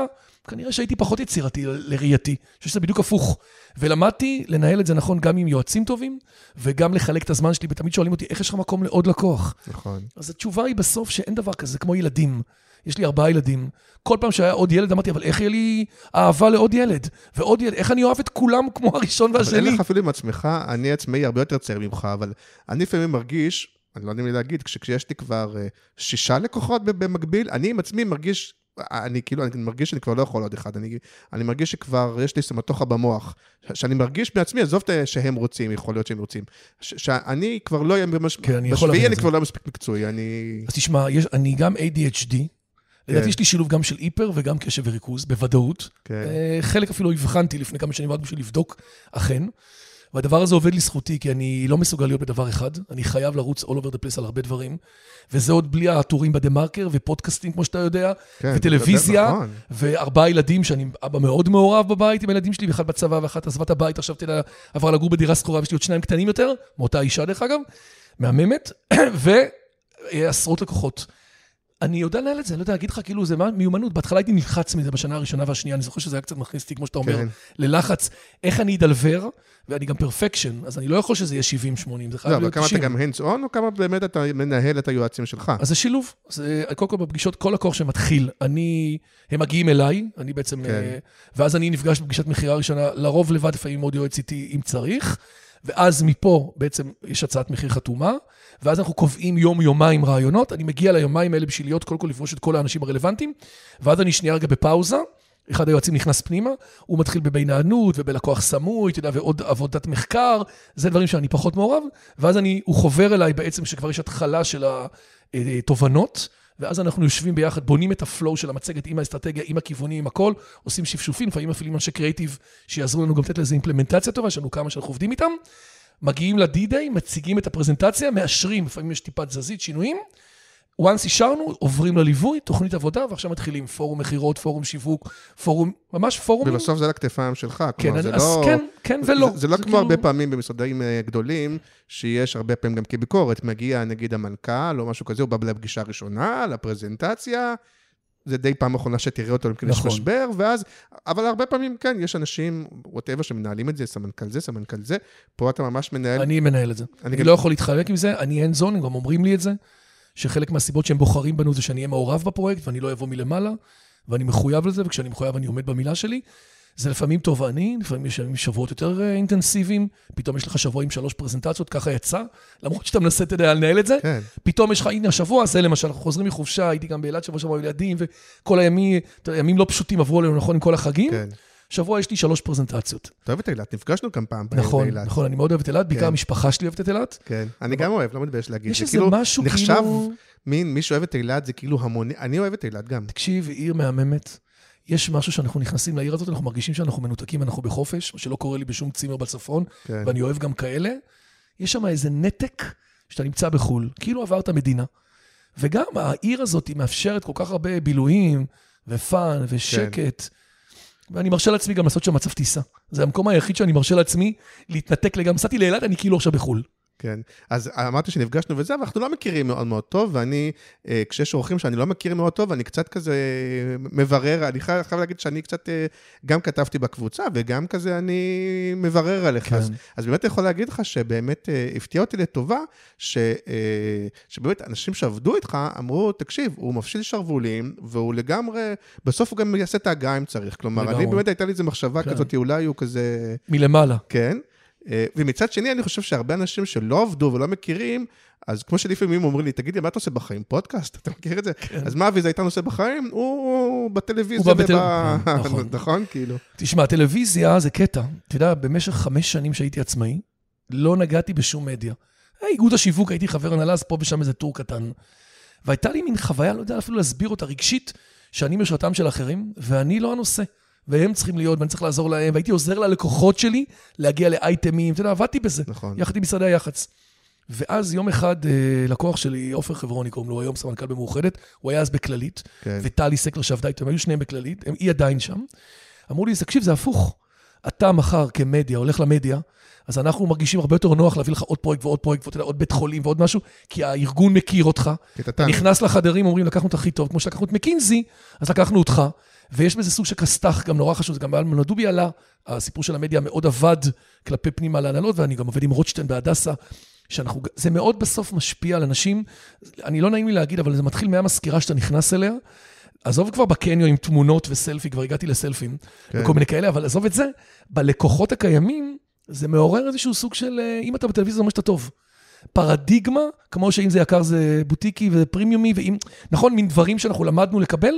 כנראה שהייתי פחות יצירתי לראייתי. אני חושב שזה בדיוק הפוך. ולמדתי לנהל את זה נכון גם עם יועצים טובים, וגם לחלק את הזמן שלי, ותמיד שואלים אותי, איך יש לך מקום לעוד לקוח? נכון. אז התשובה היא בסוף שאין דבר כזה, זה כמו ילדים. יש לי ארבעה ילדים. כל פעם שהיה עוד ילד, אמרתי, אבל איך יהיה לי אהבה לעוד ילד? ועוד ילד, איך אני אוהב את כולם כמו הראשון אבל אין והשני? לך אפילו עם עצמך, אני עצמאי הרבה יותר צעיר ממך, אבל אני לפעמים מרגיש, אני לא יודע מי להגיד, כש- כשיש לי כבר אה, שישה לקוחות במקביל, אני עם עצמי מרגיש, אני כאילו, אני מרגיש שאני כבר לא יכול עוד אחד, אני, אני מרגיש שכבר יש לי סמטוחה במוח, שאני מרגיש בעצמי, עזוב את שהם רוצים, יכול להיות שהם רוצים, ש- שאני כבר לא אהיה, במש... כן, אני יכול בשביעי אני. כבר לא מספיק מקצועי, אני... אז תשמע, יש, אני גם ADHD, לדעתי כן. יש לי שילוב גם של היפר וגם קשב וריכוז, בוודאות. כן, אה, חלק אפילו הבחנתי לפני כמה שנים רק בשביל לבדוק, אכן. והדבר הזה עובד לזכותי, כי אני לא מסוגל להיות בדבר אחד, אני חייב לרוץ all over the place על הרבה דברים, וזה עוד בלי הטורים בדה-מרקר ופודקאסטים, כמו שאתה יודע, כן, וטלוויזיה, נכון. וארבעה ילדים, שאני אבא מאוד מעורב בבית עם הילדים שלי, ואחד בצבא ואחת עזבה את הבית, עכשיו תדע, עברה לגור בדירה שכורה, ויש לי עוד שניים קטנים יותר, מאותה אישה דרך אגב, מהממת, ועשרות לקוחות. אני יודע לנהל את זה, אני לא יודע להגיד לך, כאילו, זה מה- מיומנות. בהתחלה הייתי נלחץ מזה בשנה הראשונה והשנייה, אני זוכר שזה היה קצת מכניס אותי, כמו שאתה אומר, כן. ללחץ. איך אני אדלבר, ואני גם פרפקשן, אז אני לא יכול שזה יהיה 70-80, זה חייב לא, אבל להיות כמה אתה 90. גם hands on, או כמה באמת אתה מנהל את היועצים שלך? אז זה שילוב. זה, קודם כל בפגישות, כל לקוח שמתחיל, אני, הם מגיעים אליי, אני בעצם, כן. אה, ואז אני נפגש בפגישת מכירה ראשונה, לרוב לבד, לפעמים עוד יועץ איתי אם צריך, ואז מפה בעצם יש הצעת מחיר חתומה, ואז אנחנו קובעים יום-יומיים רעיונות, אני מגיע ליומיים האלה בשביל להיות, קודם כל לפגוש את כל האנשים הרלוונטיים, ואז אני שנייה רגע בפאוזה. אחד היועצים נכנס פנימה, הוא מתחיל בבינענות ובלקוח סמוי, אתה יודע, ועוד עבודת מחקר, זה דברים שאני פחות מעורב, ואז אני, הוא חובר אליי בעצם שכבר יש התחלה של התובנות, ואז אנחנו יושבים ביחד, בונים את הפלואו של המצגת עם האסטרטגיה, עם הכיוונים, עם הכל, עושים שפשופים, לפעמים מפעילים אנשי קריאיטיב שיעזרו לנו גם לתת לזה אימפלמנטציה טובה, יש לנו כמה שאנחנו עובדים איתם. מגיעים לדי-דיי, מציגים את הפרזנטציה, מאשרים, לפעמים יש טיפה תזזית, שינויים. Once אישרנו, עוברים לליווי, תוכנית עבודה, ועכשיו מתחילים פורום מכירות, פורום שיווק, פורום, ממש פורומים. ובסוף זה על הכתפיים שלך, כן, כלומר, זה אז לא... כן, כן ולא. זה, זה לא זה כמו כאילו- הרבה פעמים במשרדים אה, גדולים, שיש הרבה פעמים גם כביקורת. מגיע נגיד המנכ"ל או משהו כזה, הוא בא לפגישה ראשונה, לפרזנטציה, זה די פעם אחרונה שתראה אותו, אם כן יש נכון. משבר, ואז... אבל הרבה פעמים, כן, יש אנשים, ווטאבר, שמנהלים את זה, סמנכ"ל זה, סמנכ"ל זה, פה אתה ממש מנהל... אני מנהל את זה. אני אני גם- לא יכול להתחלק עם זה, אני אין זון, הם גם אומרים לי את זה, שחלק מהסיבות שהם בוחרים בנו זה שאני אהיה מעורב בפרויקט ואני לא אבוא מלמעלה, ואני מחויב לזה, וכשאני מחויב אני עומד במילה שלי. זה לפעמים תובעני, לפעמים יש ימים שבועות יותר אה, אינטנסיביים, פתאום יש לך שבוע עם שלוש פרזנטציות, ככה יצא, למרות שאתה מנסה, אתה יודע, לנהל את זה. כן, פתאום יש לך, הנה השבוע הזה למשל, אנחנו חוזרים מחופשה, הייתי גם באילת שבוע שבוע עם ילדים, וכל הימים, אתה יודע, ימים לא פשוטים עברו עלינו, נכון, עם כל החגים. כן. שבוע יש לי שלוש פרזנטציות. אתה אוהב את אילת, נפגשנו כאן פעם נכון, באילת. נכון, אני מאוד אוהב את אילת, בעיקר כן. המשפחה שלי אוהבת את אילת. כן, אני גם אוהב, לא מתבייש להגיד. יש זה איזה כאילו משהו נחשב כאילו... מין, מי שאוהב את אילת זה כאילו המוני... אני אוהב את אילת גם. תקשיב, עיר מהממת. יש משהו שאנחנו נכנסים לעיר הזאת, אנחנו מרגישים שאנחנו מנותקים, אנחנו בחופש, מה שלא קורה לי בשום צימר בצפון, כן. ואני אוהב גם כאלה. יש שם איזה נתק שאתה נמצא בחו"ל, כאילו עברת מדינה. וגם העיר הזאת היא מאפשרת כל כך הרבה בילויים, ופאן, ושקט. ואני מרשה לעצמי גם לעשות שם מצב טיסה. זה המקום היחיד שאני מרשה לעצמי להתנתק לגמרי. נסעתי לאילת, אני כאילו עכשיו בחו"ל. כן. אז אמרתי שנפגשנו וזה, אבל אנחנו לא מכירים מאוד מאוד טוב, ואני, אה, כשיש אורחים שאני לא מכיר מאוד טוב, אני קצת כזה מברר, אני חייב, חייב להגיד שאני קצת, אה, גם כתבתי בקבוצה, וגם כזה אני מברר עליך. כן. אז, אז באמת אני יכול להגיד לך שבאמת אה, הפתיע אותי לטובה, ש, אה, שבאמת אנשים שעבדו איתך אמרו, תקשיב, הוא מפשיל שרוולים, והוא לגמרי, בסוף הוא גם יעשה את ההגעה אם צריך. כלומר, לגמרי. אני באמת הייתה לי איזו מחשבה כן. כזאת, אולי הוא כזה... מלמעלה. כן. אה, ומצד שני, אני חושב שהרבה אנשים שלא עבדו ולא מכירים, אז כמו שלפעמים אומרים לי, תגיד לי, מה אתה עושה בחיים? פודקאסט? אתה מכיר את זה? אז מה אבי זייתן עושה בחיים? הוא בטלוויזיה הוא בטל-. כן, נכון. נכון? כאילו. תשמע, טלוויזיה זה קטע. אתה יודע, במשך חמש שנים שהייתי עצמאי, לא נגעתי בשום מדיה. איגוד השיווק, הייתי חבר הנהלה, אז פה ושם איזה טור קטן. והייתה לי מין חוויה, לא יודע אפילו להסביר אותה, רגשית, שאני משרתם של אחרים, ואני לא הנושא. והם צריכים להיות, ואני צריך לעזור להם, והייתי עוזר ללקוחות שלי להגיע לאייטמים, אתה יודע, עבדתי בזה, נכון. יחד עם משרדי היח"צ. ואז יום אחד, אה, לקוח שלי, עופר חברוני קוראים לו, היום סמנכ"ל במאוחדת, הוא היה אז בכללית, כן. וטלי סקלר שעבדה איתו, הם היו שניהם בכללית, הם, היא עדיין שם. אמרו לי, תקשיב, זה הפוך. אתה מחר כמדיה, הולך למדיה, אז אנחנו מרגישים הרבה יותר נוח להביא לך עוד פרויקט ועוד פרויקט, ואתה יודע, עוד בית חולים ועוד משהו, כי הארגון מכיר אותך. טעם. נכנס לחדרים, אומרים, לקחנו את הכי טוב, כמו שלקחנו את מקינזי, אז לקחנו אותך. ויש בזה סוג של כסת"ח, גם נורא חשוב, זה גם באלמן דובי עלה, הסיפור של המדיה מאוד עבד כלפי פנימה להנהלות, ואני גם עובד עם רוטשטיין בהדסה, שאנחנו, זה מאוד בסוף משפיע על אנשים, אני לא נעים לי להגיד, אבל זה מתחיל מהמזכירה שאתה נכנס אליה, עזוב כבר בקניון עם תמונות וסלפי, כבר הגעתי לסלפים, כן. וכל מיני כאלה, אבל עזוב את זה, בלקוחות הקיימים, זה מעורר איזשהו סוג של, אה, אם אתה בטלוויזיה זה אומר שאתה טוב. פרדיגמה, כמו שאם זה יקר זה בוטיקי ופרימיומי, ואם, נכון, מין דברים שאנחנו למדנו לקבל,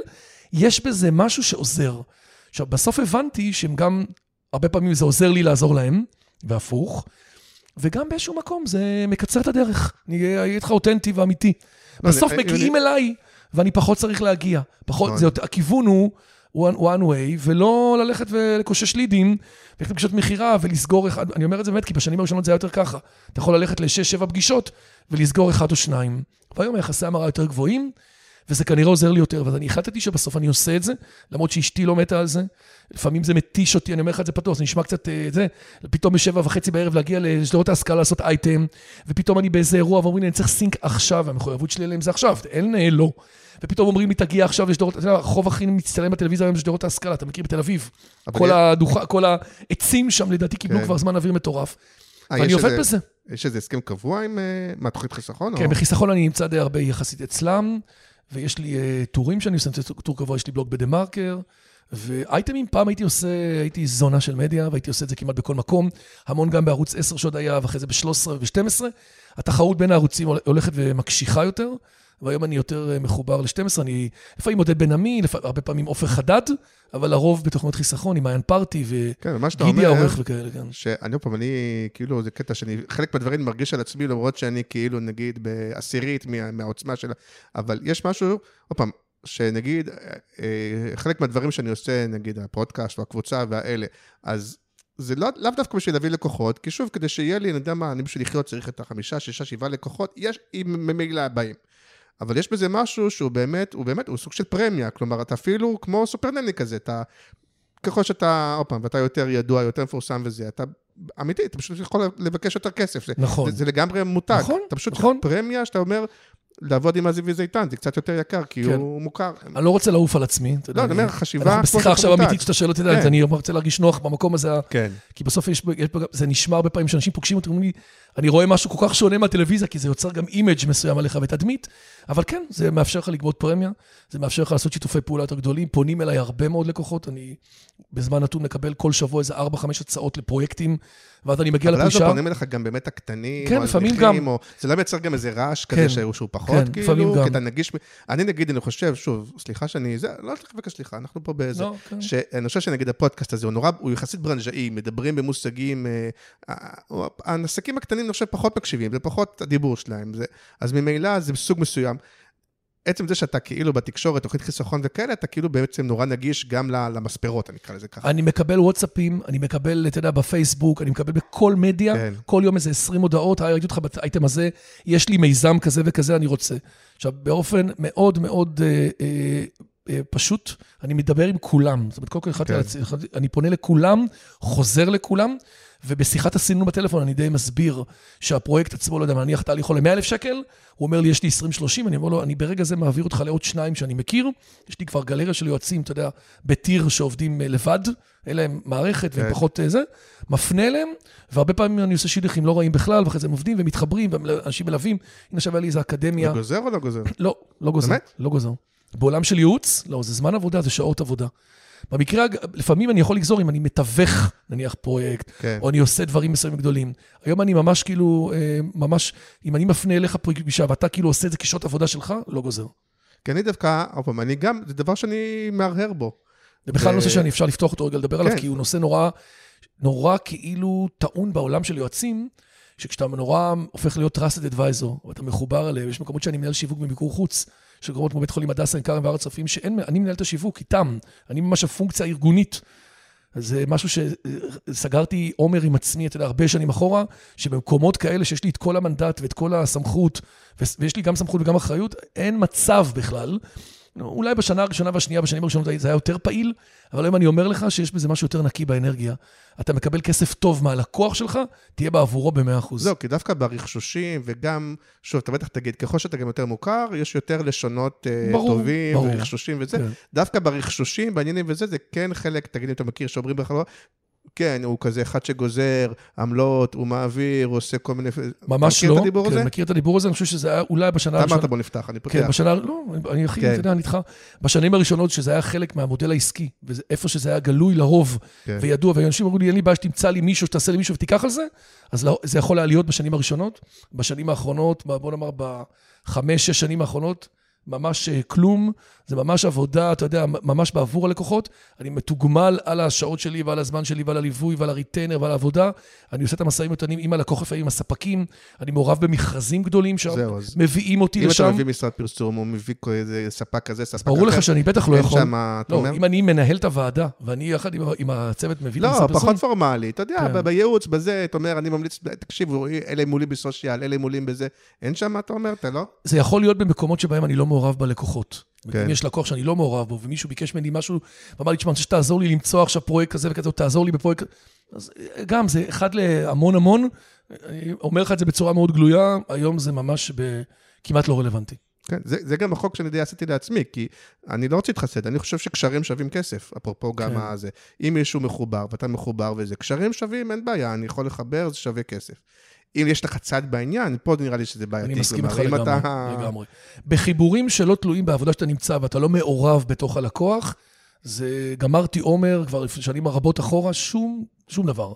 יש בזה משהו שעוזר. עכשיו, בסוף הבנתי שהם גם, הרבה פעמים זה עוזר לי לעזור להם, והפוך, וגם באיזשהו מקום זה מקצר את הדרך. אני אהיה איתך אותנטי ואמיתי. בסוף אני- מגיעים אליי, ואני פחות צריך להגיע. פחות, נכון. זה, הכיוון הוא one, one way, ולא ללכת ולקושש לידים, וללכת לפגישות מכירה ולסגור אחד. אני אומר את זה באמת, כי בשנים הראשונות זה היה יותר ככה. אתה יכול ללכת לשש-שבע פגישות ולסגור אחד או שניים. והיום היחסי המרה יותר גבוהים, וזה כנראה עוזר לי יותר, ואז אני החלטתי שבסוף אני עושה את זה, למרות שאשתי לא מתה על זה. לפעמים זה מתיש אותי, אני אומר לך את זה פתוח, זה נשמע קצת, אה, זה, פתאום בשבע וחצי בערב להגיע לשדרות ההשכלה לעשות אייטם, ופתאום אני באיזה אירוע ואומרים לי, אני צריך סינק עכשיו, והמחויבות שלי אליהם זה עכשיו, אין אה, לא. ופתאום אומרים לי, תגיע עכשיו לשדרות, אתה יודע, הרחוב הכי מצטלם בטלוויזיה היום זה שדרות ההשכלה, אתה מכיר בתל אביב. כל הדוחה, כל העצים שם לדעתי קיבלו כן. כבר זמן אוויר מטורף. אה, ואני עובד איזה- בזה. יש איזה הסכם קבוע עם... אה, מה, תוכנית חיסכון? כן, או- בחיסכון אני נמצא די הרבה יחסית אצלם, ויש לי uh, טורים שאני עושה, טור קבוע, יש לי בלוג בדה מרקר, ואייטמים, פעם הייתי עושה, הייתי זונה של מדיה, והייתי עושה את זה כמעט בכל מקום, המון גם בערוץ 10 שעוד היה, ואחרי זה ב-13 וב-12. התחרות בין הערוצים הול- הולכת ומקשיחה יותר, והיום אני יותר אה, מחובר ל-12, אני לפעמים עודד בן עמי. הרבה פעמים עופר חדד, אבל לרוב בתוכניות חיסכון עם מעיין פרטי כן, וגידי אומר... העורך וכאלה, כן. שאני עוד פעם, אני, כאילו, זה קטע שאני, חלק מהדברים אני מרגיש על עצמי, למרות שאני כאילו, נגיד, בעשירית מה, מהעוצמה שלה, אבל יש משהו, עוד פעם, שנגיד, אה, אה, חלק מהדברים שאני עושה, נגיד, הפודקאסט או הקבוצה והאלה, אז זה לא, לאו דווקא בשביל להביא לקוחות, כי שוב, כדי שיהיה לי, אני יודע מה, אני בשביל לחיות צריך את החמישה, שישה, שבעה לקוחות, יש, אם ממילא באים. אבל יש בזה משהו שהוא באמת, הוא באמת, הוא סוג של פרמיה, כלומר, אתה אפילו כמו סופרנני כזה, אתה, ככל שאתה, עוד פעם, ואתה יותר ידוע, יותר מפורסם וזה, אתה, אמיתי, אתה פשוט יכול לבקש יותר כסף. זה, נכון. זה, זה לגמרי מותג. נכון, אתה פשוט נכון. פרמיה שאתה אומר, לעבוד עם אזיבי זיתן, זה קצת יותר יקר, כי כן. הוא מוכר. אני לא רוצה לעוף על עצמי. לא, אני אומר, חשיבה... אנחנו בשיחה עכשיו. אמיתית שאתה שואל אותי, כן. אני רוצה להרגיש נוח במקום הזה, כן. כי בסוף יש, יש, זה נשמע הרבה פעמים שאנשים פוגשים אותי, אומרים לי, אני רואה משהו כל כך שונה מהטלוויזיה, כי זה יוצר גם image מסוים עליך ותדמית, אבל כן, זה מאפשר לך לגבות פרמיה, זה מאפשר לך לעשות שיתופי פעולה יותר גדולים, פונים אליי הרבה מאוד לקוחות, אני בזמן נתון מקבל כל שבוע איזה 4-5 הצעות לפרויקטים, ואז אני מגיע אבל אז לפגישה, פונים אליך גם באמת הקטנים, כן, או לפעמים גם. או... זה לא מייצר גם איזה רעש כן. כזה שהוא פחות, כן, כאילו, גם. כי אתה נגיש... אני נגיד, אני חושב, שוב, סליחה שאני... זה, לא צריך לבקש סליחה, אנחנו פה באיזה... לא, כן. שאני חושב שנגיד הפודקאסט הזה הוא נורא, הוא יחסית ברנז'אי, מדברים במושגים, אה, אה, העסקים הקטנים אני חושב פחות מקשיבים, זה פחות הדיבור שלהם, זה, אז ממילא זה סוג מסוים. עצם זה שאתה כאילו בתקשורת, תוכנית חיסכון וכאלה, אתה כאילו בעצם נורא נגיש גם למספרות, אני אקרא לזה ככה. אני מקבל וואטסאפים, אני מקבל, אתה יודע, בפייסבוק, אני מקבל בכל מדיה, כן. כל יום איזה 20 הודעות, ראיתי אותך באייטם הזה, יש לי מיזם כזה וכזה, אני רוצה. עכשיו, באופן מאוד מאוד אה, אה, פשוט, אני מדבר עם כולם. זאת אומרת, קודם כל החלטתי, כן. על עצמי, אני פונה לכולם, חוזר לכולם, ובשיחת הסינון בטלפון אני די מסביר שהפרויקט עצמו, לא יודע, נניח תהליך עולה 100,000 שקל, הוא אומר לי, יש לי 20-30, אני אומר לו, אני ברגע זה מעביר אותך לעוד שניים שאני מכיר, יש לי כבר גלריה של יועצים, אתה יודע, בטיר שעובדים אה, לבד, אין להם מערכת והם כן. פחות אה, זה, מפנה אליהם, והרבה פעמים אני עושה שידוכים לא רעים בכלל, ואחרי זה הם עובדים ומתחברים, ואנשים מלווים. הנה היה לי איזה אקדמיה. זה גוזר או לא גוזר? לא, לא גוזר. באמת? לא גוזר. בעולם של ייעוץ, לא, זה זמן עבודה, זה שעות עבודה. במקרה, לפעמים אני יכול לגזור אם אני מתווך, נניח, פרויקט, כן. או אני עושה דברים מסוימים גדולים. היום אני ממש כאילו, אה, ממש, אם אני מפנה אליך פגישה ואתה כאילו עושה את זה כשעות עבודה שלך, לא גוזר. כי אני דווקא, עוד פעם, אני גם, זה דבר שאני מהרהר בו. זה בכלל ו- נושא שאני אפשר לפתוח אותו רגע לדבר עליו, כן. כי הוא נושא נורא, נורא כאילו טעון בעולם של יועצים, שכשאתה נורא הופך להיות trusted advisor, ואתה מחובר אליהם, יש מקומות שאני מנהל שיווק במיקור חוץ, של כמו בית חולים הדסה, עין כרם והר הצופים, שאני מנהל את השיווק איתם. אני ממש הפונקציה הארגונית. זה משהו שסגרתי עומר עם עצמי, אתה יודע, הרבה שנים אחורה, שבמקומות כאלה שיש לי את כל המנדט ואת כל הסמכות, ויש לי גם סמכות וגם אחריות, אין מצב בכלל אולי בשנה הראשונה והשנייה, בשנים הראשונות זה היה יותר פעיל, אבל היום אני אומר לך שיש בזה משהו יותר נקי באנרגיה. אתה מקבל כסף טוב מהלקוח שלך, תהיה בעבורו ב-100%. זהו, כי דווקא ברכשושים, וגם, שוב, אתה בטח תגיד, ככל שאתה גם יותר מוכר, יש יותר לשונות אה, ברור, טובים, ברור. ורכשושים וזה. כן. דווקא ברכשושים, בעניינים וזה, זה כן חלק, תגיד אם אתה מכיר, שאומרים בכלל, כן, הוא כזה אחד שגוזר עמלות, הוא מעביר, הוא עושה כל מיני... ממש לא. מכיר את הדיבור כן, הזה? כן, מכיר את הדיבור הזה, אני חושב שזה היה אולי בשנה הראשונה... אמרת בוא נפתח, אני פותח. כן, בשנה... לא, אני הכי, כן. אתה יודע, אני איתך. בשנים הראשונות, שזה היה חלק מהמודל העסקי, ואיפה שזה היה גלוי לרוב, כן. וידוע, ואנשים אמרו לי, אין לי בעיה שתמצא לי מישהו, שתעשה לי מישהו ותיקח על זה, אז לא, זה יכול היה להיות בשנים הראשונות. בשנים האחרונות, בוא נאמר, בחמש, שש שנים האחרונות, ממש אה, כלום, זה ממש עבודה, אתה יודע, ממש בעבור הלקוחות. אני מתוגמל על השעות שלי ועל הזמן שלי ועל הליווי ועל הריטיינר ועל העבודה. אני עושה את המשאים ומתנים עם הלקוח לפעמים, עם הספקים. אני מעורב במכרזים גדולים שמביאים אותי אם לשם. אם אתה מביא משרד פרסום או מביא איזה ספק כזה, ספק אחר. ברור לך שאני בטח לא יכול. שמה, לא, אומר? אם אני מנהל את הוועדה, ואני יחד עם, עם הצוות מביא לא, פרסום... לא, פחות פורמלי. אתה יודע, כן. בייעוץ, בזה, אתה אומר, אני ממליץ, תקשיבו, אלה מולים בסושיאל, אלה מולים בזה. אין שם, אתה אומר, אתה לא? זה יכול להיות במקומות שבהם אני לא מעורב בלקוחות. כן. אם יש לקוח שאני לא מעורב בו, ומישהו ביקש ממני משהו, ואמר לי, תשמע, אני רוצה שתעזור לי למצוא עכשיו פרויקט כזה וכזה, תעזור לי בפרויקט... אז גם, זה אחד להמון המון. אני אומר לך את זה בצורה מאוד גלויה, היום זה ממש ב... כמעט לא רלוונטי. כן, זה, זה גם החוק שאני די עשיתי לעצמי, כי אני לא רוצה להתחסד, אני חושב שקשרים שווים כסף, אפרופו גם כן. הזה. אם מישהו מחובר ואתה מחובר וזה, קשרים שווים, אין בעיה, אני יכול לחבר, זה שווה כסף. אם יש לך צד בעניין, פה נראה לי שזה בעייתי. אני מסכים איתך לגמרי, אתה... לגמרי. בחיבורים שלא תלויים בעבודה שאתה נמצא ואתה לא מעורב בתוך הלקוח, זה גמרתי עומר כבר שנים רבות אחורה, שום, שום דבר.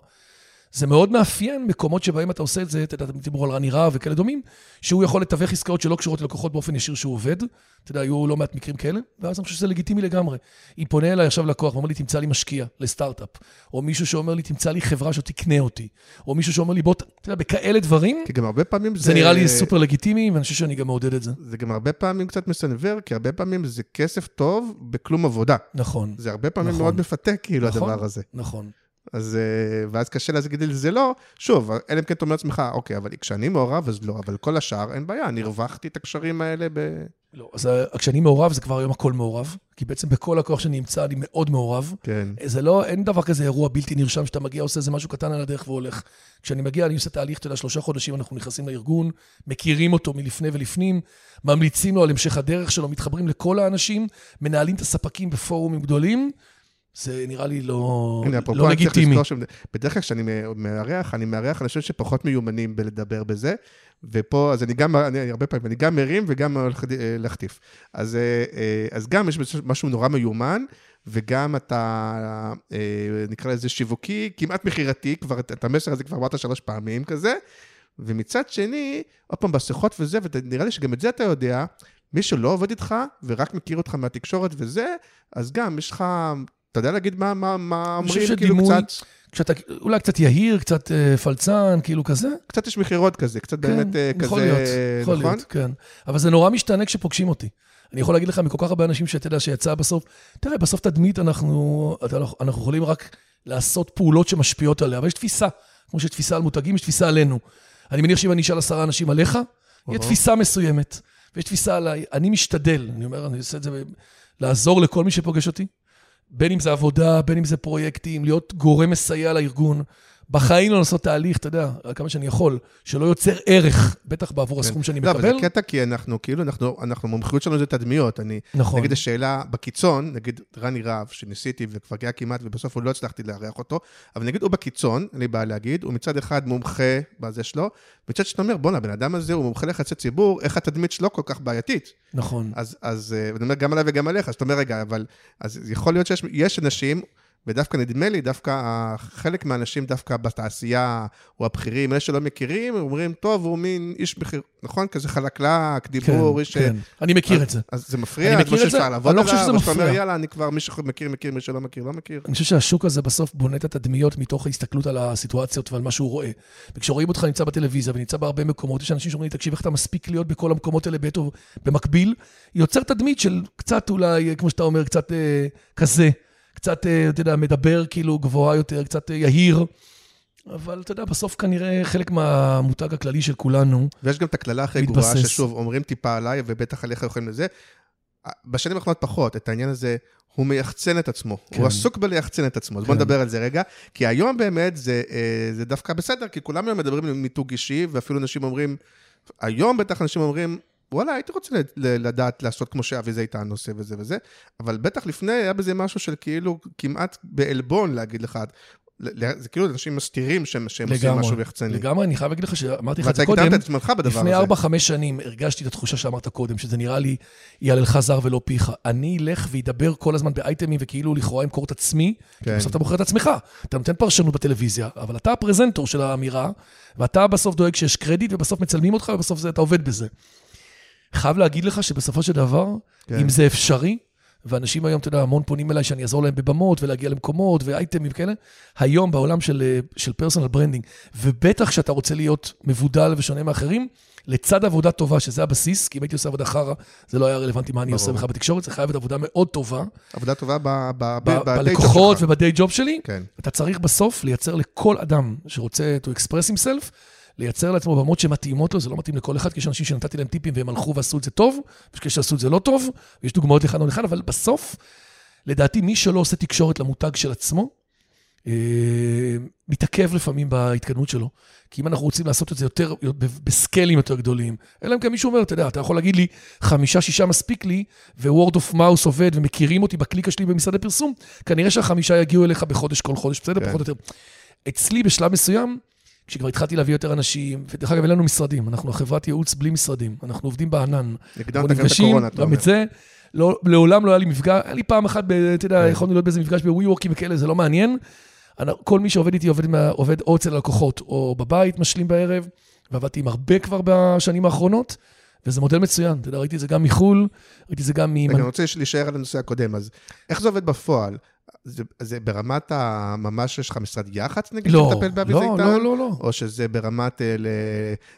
זה מאוד מאפיין מקומות שבהם אתה עושה את זה, אתה יודע, אתם דיברו על רני רהב וכאלה דומים, שהוא יכול לתווך עסקאות שלא קשורות ללקוחות באופן ישיר שהוא עובד. אתה יודע, היו לא מעט מקרים כאלה, ואז אני חושב שזה לגיטימי לגמרי. אם פונה אליי עכשיו לקוח ואומר לי, תמצא לי משקיע לסטארט-אפ, או מישהו שאומר לי, תמצא לי חברה שתקנה אותי, או מישהו שאומר לי, בוא, אתה יודע, בכאלה דברים, כי גם הרבה פעמים זה... זה נראה לי סופר לגיטימי, ואני חושב שאני גם מעודד את זה. זה גם הרבה פעמים קצת מסנוור, כי הרבה פעמים זה כסף טוב בכלום עבודה. נכון. זה הרבה פעמים נכון, מאוד מפתה, כאילו, נכון, הדבר הזה. נכון. אז, אה, ואז קשה להגיד לי, זה לא. שוב, אלא אם כן אתה אומר לעצמך, אוקיי, אבל כשאני מעורב, אז לא, אבל כל השאר, אין בעיה, אני הרווחתי את הקשרים האלה ב... לא, אז אה, כשאני מעורב, זה כבר היום הכל מעורב, כי בעצם בכל הכוח שאני נמצא, אני מאוד מעורב. כן. זה לא, אין דבר כזה אירוע בלתי נרשם, שאתה מגיע, עושה איזה משהו קטן על הדרך והולך. כשאני מגיע, אני עושה תהליך, אתה יודע, שלושה חודשים אנחנו נכנסים לארגון, מכירים אותו מלפני ולפנים, ממליצים לו על המשך הדרך שלו, מתחברים לכל האנשים, מנהלים את הספקים בפורומים גדולים. זה נראה לי לא, הנה, לא לגיטימי. בדרך כלל כשאני מארח, אני מארח אנשים שפחות מיומנים בלדבר בזה, ופה, אז אני גם, אני הרבה פעמים, אני גם מרים וגם הולך להחטיף. אז, אה, אה, אז גם יש משהו נורא מיומן, וגם אתה, אה, נקרא לזה שיווקי, כמעט מכירתי, כבר את המסר הזה כבר אמרת שלוש פעמים כזה, ומצד שני, עוד פעם, בשיחות וזה, ונראה לי שגם את זה אתה יודע, מי שלא עובד איתך ורק מכיר אותך מהתקשורת וזה, אז גם יש לך אתה יודע להגיד מה, מה, מה אומרים, כאילו קצת... כשאתה אולי קצת יהיר, קצת אה, פלצן, כאילו כזה. קצת יש מכירות כזה, קצת כן, באמת אה, כזה, יכול להיות, יכול נכון? להיות, כן. אבל זה נורא משתנה כשפוגשים אותי. אני יכול להגיד לך מכל כך הרבה אנשים שאתה יודע שיצא בסוף, תראה, בסוף תדמית אנחנו, לא, אנחנו יכולים רק לעשות פעולות שמשפיעות עליה, אבל יש תפיסה. כמו שיש תפיסה על מותגים, יש תפיסה עלינו. אני מניח שאם אני אשאל עשרה אנשים עליך, יהיה תפיסה מסוימת. ויש תפיסה עליי, אני משתדל, אני אומר, אני עושה את זה, לעזור לכל מי שפוגש אותי. בין אם זה עבודה, בין אם זה פרויקטים, להיות גורם מסייע לארגון. בחיים לא לעשות תהליך, אתה יודע, כמה שאני יכול, שלא יוצר ערך, בטח בעבור כן. הסכום שאני לא, מקבל. לא, אבל זה קטע, כי אנחנו, כאילו, אנחנו, אנחנו, המומחיות שלנו זה תדמיות. אני, נכון. נגיד השאלה בקיצון, נגיד רני רהב, שניסיתי וכבר היה כמעט, ובסוף הוא לא הצלחתי לארח אותו, אבל נגיד הוא בקיצון, אני בא להגיד, הוא מצד אחד מומחה בזה שלו, מצד שאתה אומר, בואנה, הבן אדם הזה הוא מומחה לחצי ציבור, איך התדמית שלו כל כך בעייתית. נכון. אז, אז, אה, ואני אומר גם עליי וגם עליך, אז אתה אומר, רגע, אבל, אז יכול להיות שיש אנשים, ודווקא נדמה לי, דווקא חלק מהאנשים דווקא בתעשייה, או הבכירים, אלה שלא מכירים, אומרים, טוב, הוא מין איש בכיר, נכון? כזה חלקלק, דיבור, איש... כן, אני מכיר אז- את זה. אז זה מפריע? אני מכיר את זה, אני לא חושב שזה או שאתה אומר, מפריע. יאללה, אני כבר, מי שמכיר, מכיר, מי שלא מכיר, לא מכיר. אני חושב שהשוק הזה בסוף בונה את התדמיות מתוך ההסתכלות על הסיטואציות ועל מה שהוא רואה. וכשרואים אותך נמצא בטלוויזיה ונמצא בהרבה מקומות, יש אנשים שאומרים תקשיב, איך אתה מספיק להיות בכל המקומות האלה בעת וב- במקביל? יוצר תדמית של קצת אולי, כמו שאתה אומר, קצת אה, כזה, קצת, אה, אתה יודע, מדבר כאילו גבוהה יותר, קצת אה, יהיר. אבל אתה יודע, בסוף כנראה חלק מהמותג הכללי של כולנו, ויש גם את הקללה הכי גרועה, מתבסס. ששוב, אומרים טיפה עליי, ובטח עליך יכולים לזה. בשנים האחרונות פחות, את העניין הזה, הוא מייחצן את עצמו. כן. הוא עסוק בלייחצן את עצמו. אז בוא כן. נדבר על זה רגע. כי היום באמת זה, אה, זה דווקא בסדר, כי כולם היום מדברים על מיתוג אישי, ואפילו אנשים אומרים, היום בטח אנשים אומרים, וואלה, הייתי רוצה לדעת לעשות כמו שאבי זיתן עושה וזה וזה, אבל בטח לפני היה בזה משהו של כאילו כמעט בעלבון להגיד לך, זה כאילו אנשים מסתירים שהם, שהם עושים לגמרי, משהו יחצני. לגמרי, אני חייב להגיד לך שאמרתי לך את ואתה זה קודם. הקדמת את עצמך בדבר לפני הזה. 4-5 שנים הרגשתי את התחושה שאמרת קודם, שזה נראה לי יעללך זר ולא פיך. אני אלך ואדבר כל הזמן באייטמים וכאילו לכאורה אמכור את עצמי, כי כן. בסוף אתה מוכר את עצמך. אתה נותן פרשנות בטלוויזיה, אבל אתה הפרזנטור של האמירה, ואתה בסוף דואג שיש קרדיט, ובסוף מצלמים אותך, ובסוף זה, אתה עובד בזה. חייב להגיד לך שבסופו של דבר, כן. אם זה אפשרי, ואנשים היום, אתה יודע, המון פונים אליי שאני אעזור להם בבמות ולהגיע למקומות ואייטמים כאלה, היום בעולם של, אה, של personal branding, ובטח שאתה רוצה להיות מבודל ושונה מאחרים, לצד עבודה טובה, שזה הבסיס, כי אם הייתי עושה עבודה חרא, זה לא היה רלוונטי מה אני ברור. עושה בכלל בתקשורת, זה חייב עבודה מאוד טובה, עבודה טובה ב- ב- ב- ב- ב- בלקוחות. וב day job שלי. כן. אתה צריך בסוף לייצר לכל אדם שרוצה to express himself, לייצר לעצמו במות שמתאימות לו, זה לא מתאים לכל אחד, כי יש אנשים שנתתי להם טיפים והם הלכו ועשו את זה טוב, ויש כאלה שעשו את זה לא טוב, ויש דוגמאות לכאן או לכאן, אבל בסוף, לדעתי, מי שלא עושה תקשורת למותג של עצמו, אה, מתעכב לפעמים בהתקדמות שלו. כי אם אנחנו רוצים לעשות את זה יותר, ב- בסקיילים יותר גדולים, אלא אם כן מישהו אומר, אתה יודע, אתה יכול להגיד לי, חמישה, שישה מספיק לי, ו-word of mouse עובד, ומכירים אותי בקליקה שלי במשרדי פרסום, כנראה שהחמישה יגיעו אליך בחודש, כל חודש, בסדר? כן. פחות או יותר. אצלי, בשלב מסוים, כשכבר התחלתי להביא יותר אנשים, ודרך אגב, אין לנו משרדים, אנחנו חברת ייעוץ בלי משרדים, אנחנו עובדים בענן. אנחנו גם את הקורונה, אתה אומר. את זה, לא, לעולם לא היה לי מפגש, היה לי פעם אחת, אתה יודע, כן. יכולנו להיות באיזה מפגש בווי וורקים וכאלה, זה לא מעניין. כל מי שעובד איתי עובד, עובד או אצל הלקוחות, או בבית, משלים בערב, ועבדתי עם הרבה כבר בשנים האחרונות, וזה מודל מצוין. אתה יודע, ראיתי את זה גם מחו"ל, ראיתי את זה גם ממנ... אני רוצה להישאר על הנושא הקודם, אז איך זה עובד בפועל? זה, זה ברמת ה... ממש יש לך משרד יח"צ נגיד, לא, שמטפל באבי לא, זיתן? לא, לא, לא. או שזה ברמת אה, ל...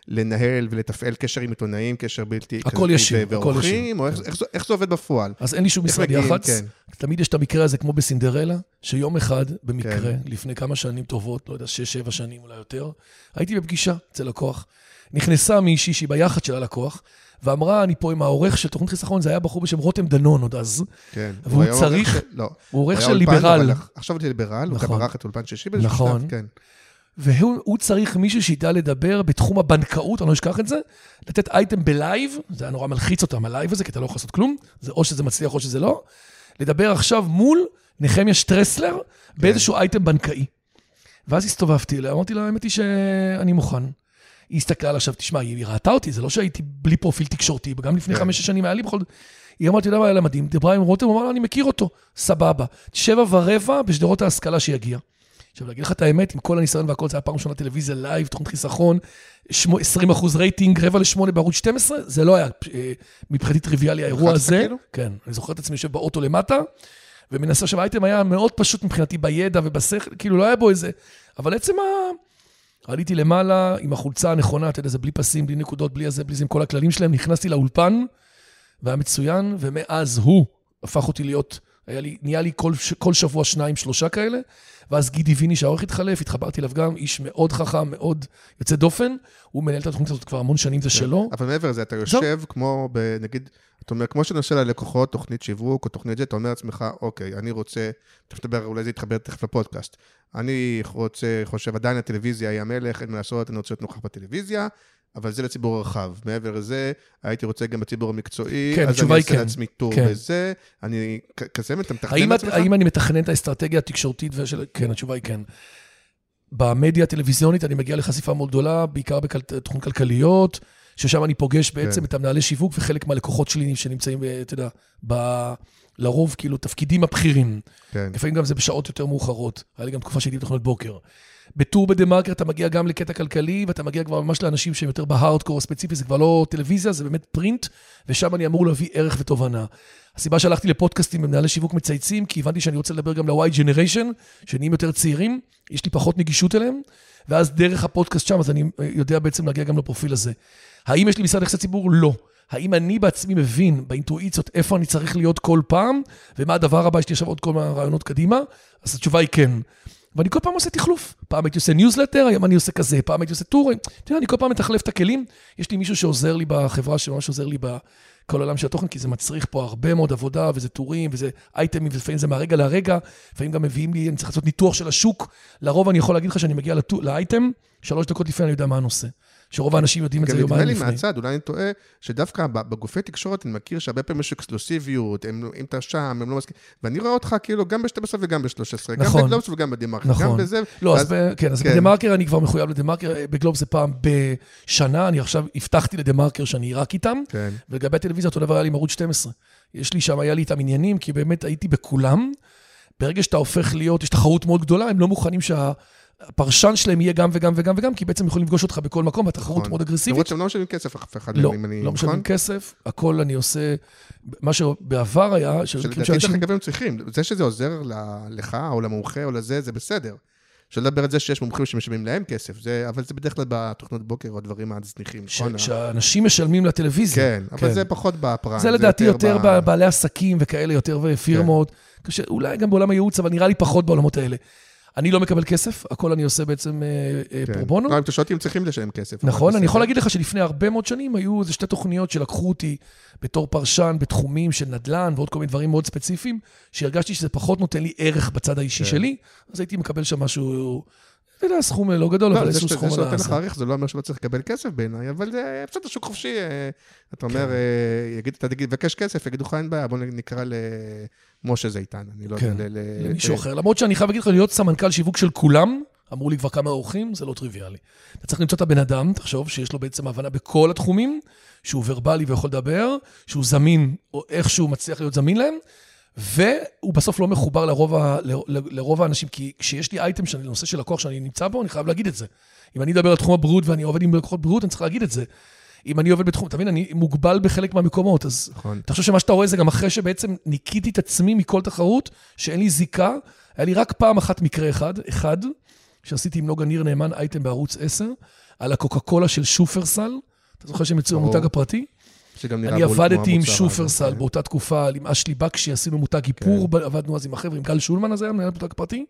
לנהל ולתפעל קשר עם עיתונאים, קשר בלתי... הכל ישיר, הכל ישיר. או איך, איך, זה- איך זה עובד בפועל? אז אין לי שום איך משרד? יח"צ. כן. תמיד יש את המקרה הזה, כמו בסינדרלה, שיום אחד, במקרה, כן. לפני כמה שנים טובות, לא יודע, שש, שבע שנים אולי יותר, הייתי בפגישה אצל לקוח. נכנסה מישהי שהיא ביח"צ של הלקוח, ואמרה, אני פה עם העורך של תוכנית חיסכון, זה היה בחור בשם רותם דנון עוד אז. כן. והוא צריך- של- לא. הוא עורך של אולפן, ליברל. אבל עכשיו הוא ליברל, הוא גם נכון. ערך את אולפן שישי באיזשהו נכון. שלב, כן. והוא הוא צריך מישהו שידע לדבר בתחום הבנקאות, אני לא אשכח את זה, לתת אייטם בלייב, זה היה נורא מלחיץ אותם, הלייב הזה, כי אתה לא יכול לעשות כלום, זה או שזה מצליח או שזה לא, לדבר עכשיו מול נחמיה שטרסלר באיזשהו אייטם בנקאי. ואז הסתובבתי אליה, אמרתי לה, האמת היא שאני מוכן. היא הסתכלה עליי עכשיו, תשמע, היא ראתה אותי, זה לא שהייתי בלי פרופיל תקשורתי, גם לפני כן. חמש-שש שנים היה לי בכל זאת. היא אמרה, אתה יודע מה היה לה מדהים? דיברה עם רותם, הוא אמר לה, אני מכיר אותו, סבבה. שבע ורבע בשדרות ההשכלה שיגיע. עכשיו, להגיד לך את האמת, עם כל הניסיון והכל, זה היה פעם ראשונה טלוויזיה לייב, תוכנית חיסכון, שמו- 20 אחוז רייטינג, רבע לשמונה בערוץ 12, זה לא היה אה, מבחינתי טריוויאלי האירוע הזה. כן, אני זוכר את עצמי יושב באוטו למטה, ומנסה שם האייטם היה מאוד פשוט מבחינתי בידע ובשכל, כאילו לא היה בו איזה... אבל עצם ה... עליתי למעלה עם החולצה הנכונה, אתה יודע, זה בלי פסים, בלי נקודות, בלי הזה, בלי זה, עם כל הכללים שלהם, נכנסתי לאולפן, והיה מצוין, ומאז הוא הפך אותי להיות, היה לי, נהיה לי כל, כל שבוע שניים, שלושה כאלה, ואז גידי ויני שהעורך התחלף, התחברתי אליו גם, איש מאוד חכם, מאוד יוצא דופן, הוא מנהל את התוכנית הזאת כבר המון שנים, זה שלו. אבל מעבר לזה, אתה יושב כמו, ב- נגיד, אתה אומר, כמו עושה ללקוחות תוכנית שיווק או תוכנית זה, אתה אומר לעצמך, אוקיי, אני רוצה, תכף נדבר, אולי זה יתחבר תכף לפודקאסט. אני רוצה, חושב, עדיין הטלוויזיה היא המלך, אין מה לעשות, אני רוצה להיות נוכח בטלוויזיה, אבל זה לציבור הרחב. מעבר לזה, הייתי רוצה גם בציבור המקצועי, כן, אז אני אעשה כן. לעצמי טור כן. בזה, אני, כזה, אתה מתכנן את, לעצמך? האם אני מתכנן את האסטרטגיה התקשורתית ושל... כן, התשובה היא כן. במדיה הטלוויזיונית אני מגיע לחשיפה מאוד גדולה, בעיקר בתחום כלכליות, ששם אני פוגש בעצם כן. את המנהלי שיווק וחלק מהלקוחות שלי שנמצאים, אתה יודע, ב... לרוב כאילו תפקידים הבכירים. כן. לפעמים גם זה בשעות יותר מאוחרות. היה לי גם תקופה שהייתי בתוכנית בוקר. בטור בדה מרקר אתה מגיע גם לקטע כלכלי, ואתה מגיע כבר ממש לאנשים שהם יותר בהארדקור הספציפי, זה כבר לא טלוויזיה, זה באמת פרינט, ושם אני אמור להביא ערך ותובנה. הסיבה שהלכתי לפודקאסטים במנהלי שיווק מצייצים, כי הבנתי שאני רוצה לדבר גם ל-Y Generation, שנהיים יותר צעירים, יש לי פחות נגישות אליהם, ואז דרך הפודקאסט שם, אז אני יודע בעצם להגיע גם לפרופיל הזה. האם יש לי משרד יחסי ציבור? לא. האם אני בעצמי מבין באינטואיציות איפה אני צריך להיות כל פעם, ומה הדבר הבא, יש לי עכשיו עוד כל מיני רעיונות קדימה? אז התשובה היא כן. ואני כל פעם עושה תחלוף. פעם הייתי עושה ניוזלטר, היום אני עושה כזה, פעם הייתי עושה טורים. אתה יודע, אני כל פעם מתחלף את הכלים. יש לי מישהו שעוזר לי בחברה, שממש עוזר לי בכל העולם של התוכן, כי זה מצריך פה הרבה מאוד עבודה, וזה טורים, וזה אייטמים, ולפעמים זה מהרגע להרגע, לפעמים גם מביאים לי, אני צריך לעשות ניתוח של השוק. לרוב אני יכול להגיד לך שאני מגיע לאייטם, שלוש דקות לפני אני יודע מה הנושא. שרוב האנשים יודעים את זה יומיים לפני. נדמה לי מהצד, אולי אני טועה, שדווקא בגופי תקשורת אני מכיר שהרבה פעמים יש אקסקלוסיביות, אם אתה שם, הם לא מסכימים, ואני רואה אותך כאילו גם ב-12 וגם ב-13, נכון. גם בגלובס וגם בדה-מרקר, נכון. גם בזה. לא, אז, כן, אז כן. בדה-מרקר אני כבר מחויב לדה-מרקר, בגלובס זה פעם בשנה, אני עכשיו הבטחתי לדה-מרקר שאני רק איתם, כן. ולגבי הטלוויזיה אותו דבר היה לי עם ערוץ 12. יש לי שם, היה לי איתם עניינים, כי באמת הייתי בכולם. ברגע שאתה הופך להיות, יש תחרות מאוד גדולה, הם לא מוכנים שה... הפרשן שלהם יהיה גם וגם וגם וגם, כי בעצם יכולים לפגוש אותך בכל מקום, והתחרות נכון. מאוד אגרסיבית. למרות שהם לא משלמים כסף אף אחד לא, מהם, אם אני- לא משלמים נכון? כסף, הכל אני עושה, מה שבעבר היה, שלדעתי דרך אגב הם צריכים, זה שזה עוזר לך או למומחה או לזה, זה בסדר. שלא לדבר על זה שיש מומחים שמשלמים להם כסף, זה, אבל זה בדרך כלל בתוכנות בוקר או הדברים הזניחים, נכון? כשאנשים משלמים לטלוויזיה. כן, אבל זה פחות בפריים. זה לדעתי יותר ב- בעלי עסקים וכאלה, יותר ופירמות. קשה, אולי גם בעולם הייעוץ, אבל נראה לי פחות בעולמות האלה. אני לא מקבל כסף, הכל אני עושה בעצם אה, אה, כן. פרו בונו. לא, אם צריכים לשלם כסף. נכון, אני. יכול להגיד לך שלפני הרבה מאוד שנים היו איזה שתי תוכניות שלקחו אותי בתור פרשן בתחומים של נדל"ן ועוד כל מיני דברים מאוד ספציפיים, שהרגשתי שזה פחות נותן לי ערך בצד האישי כן. שלי, אז הייתי מקבל שם משהו, אתה יודע, סכום לא גדול, לא, אבל זה איזשהו סכום זה על שנותן לך. ערך, זה לא אומר שלא צריך לקבל כסף בעיניי, אבל זה בסדר, שוק חופשי. אה, אתה אומר, כן. אתה תבקש כסף, יגידו לך אין בעיה, בוא נקרא למשה זיתן, אני לא כן, יודע. למישהו ל- אחר. למרות שאני חייב להגיד לך, להיות סמנכ"ל שיווק של כולם, אמרו לי כבר כמה אורחים, זה לא טריוויאלי. אתה צריך למצוא את הבן אדם, תחשוב, שיש לו בעצם הבנה בכל התחומים, שהוא ורבלי ויכול לדבר, שהוא זמין, או איכשהו מצליח להיות זמין להם, והוא בסוף לא מחובר לרוב, ה, ל, ל, לרוב האנשים, כי כשיש לי אייטם שאני, נושא של לקוח שאני נמצא בו, אני חייב להגיד את זה. אם אני אדבר על תחום הבריאות ואני עובד עם לקוחות בריאות, אני צריך להגיד את זה. אם אני עובד בתחום, אתה מבין, אני מוגבל בחלק מהמקומות, אז נכון. אתה חושב שמה שאתה רואה זה גם אחרי שבעצם ניקיתי את עצמי מכל תחרות, שאין לי זיקה. היה לי רק פעם אחת מקרה אחד, אחד, שעשיתי עם נוגה ניר נאמן אייטם בערוץ 10, על הקוקה קולה של שופרסל. אתה זוכר שהם יצאו. במותג הפרטי? שגם נראה אני עבדתי עם הזה, שופרסל כן. באותה תקופה, עם אשלי בקשי, עשינו מותג איפור, כן. עבדנו אז עם החבר'ה, עם גל שולמן אז היה מנהל מותג פרטי.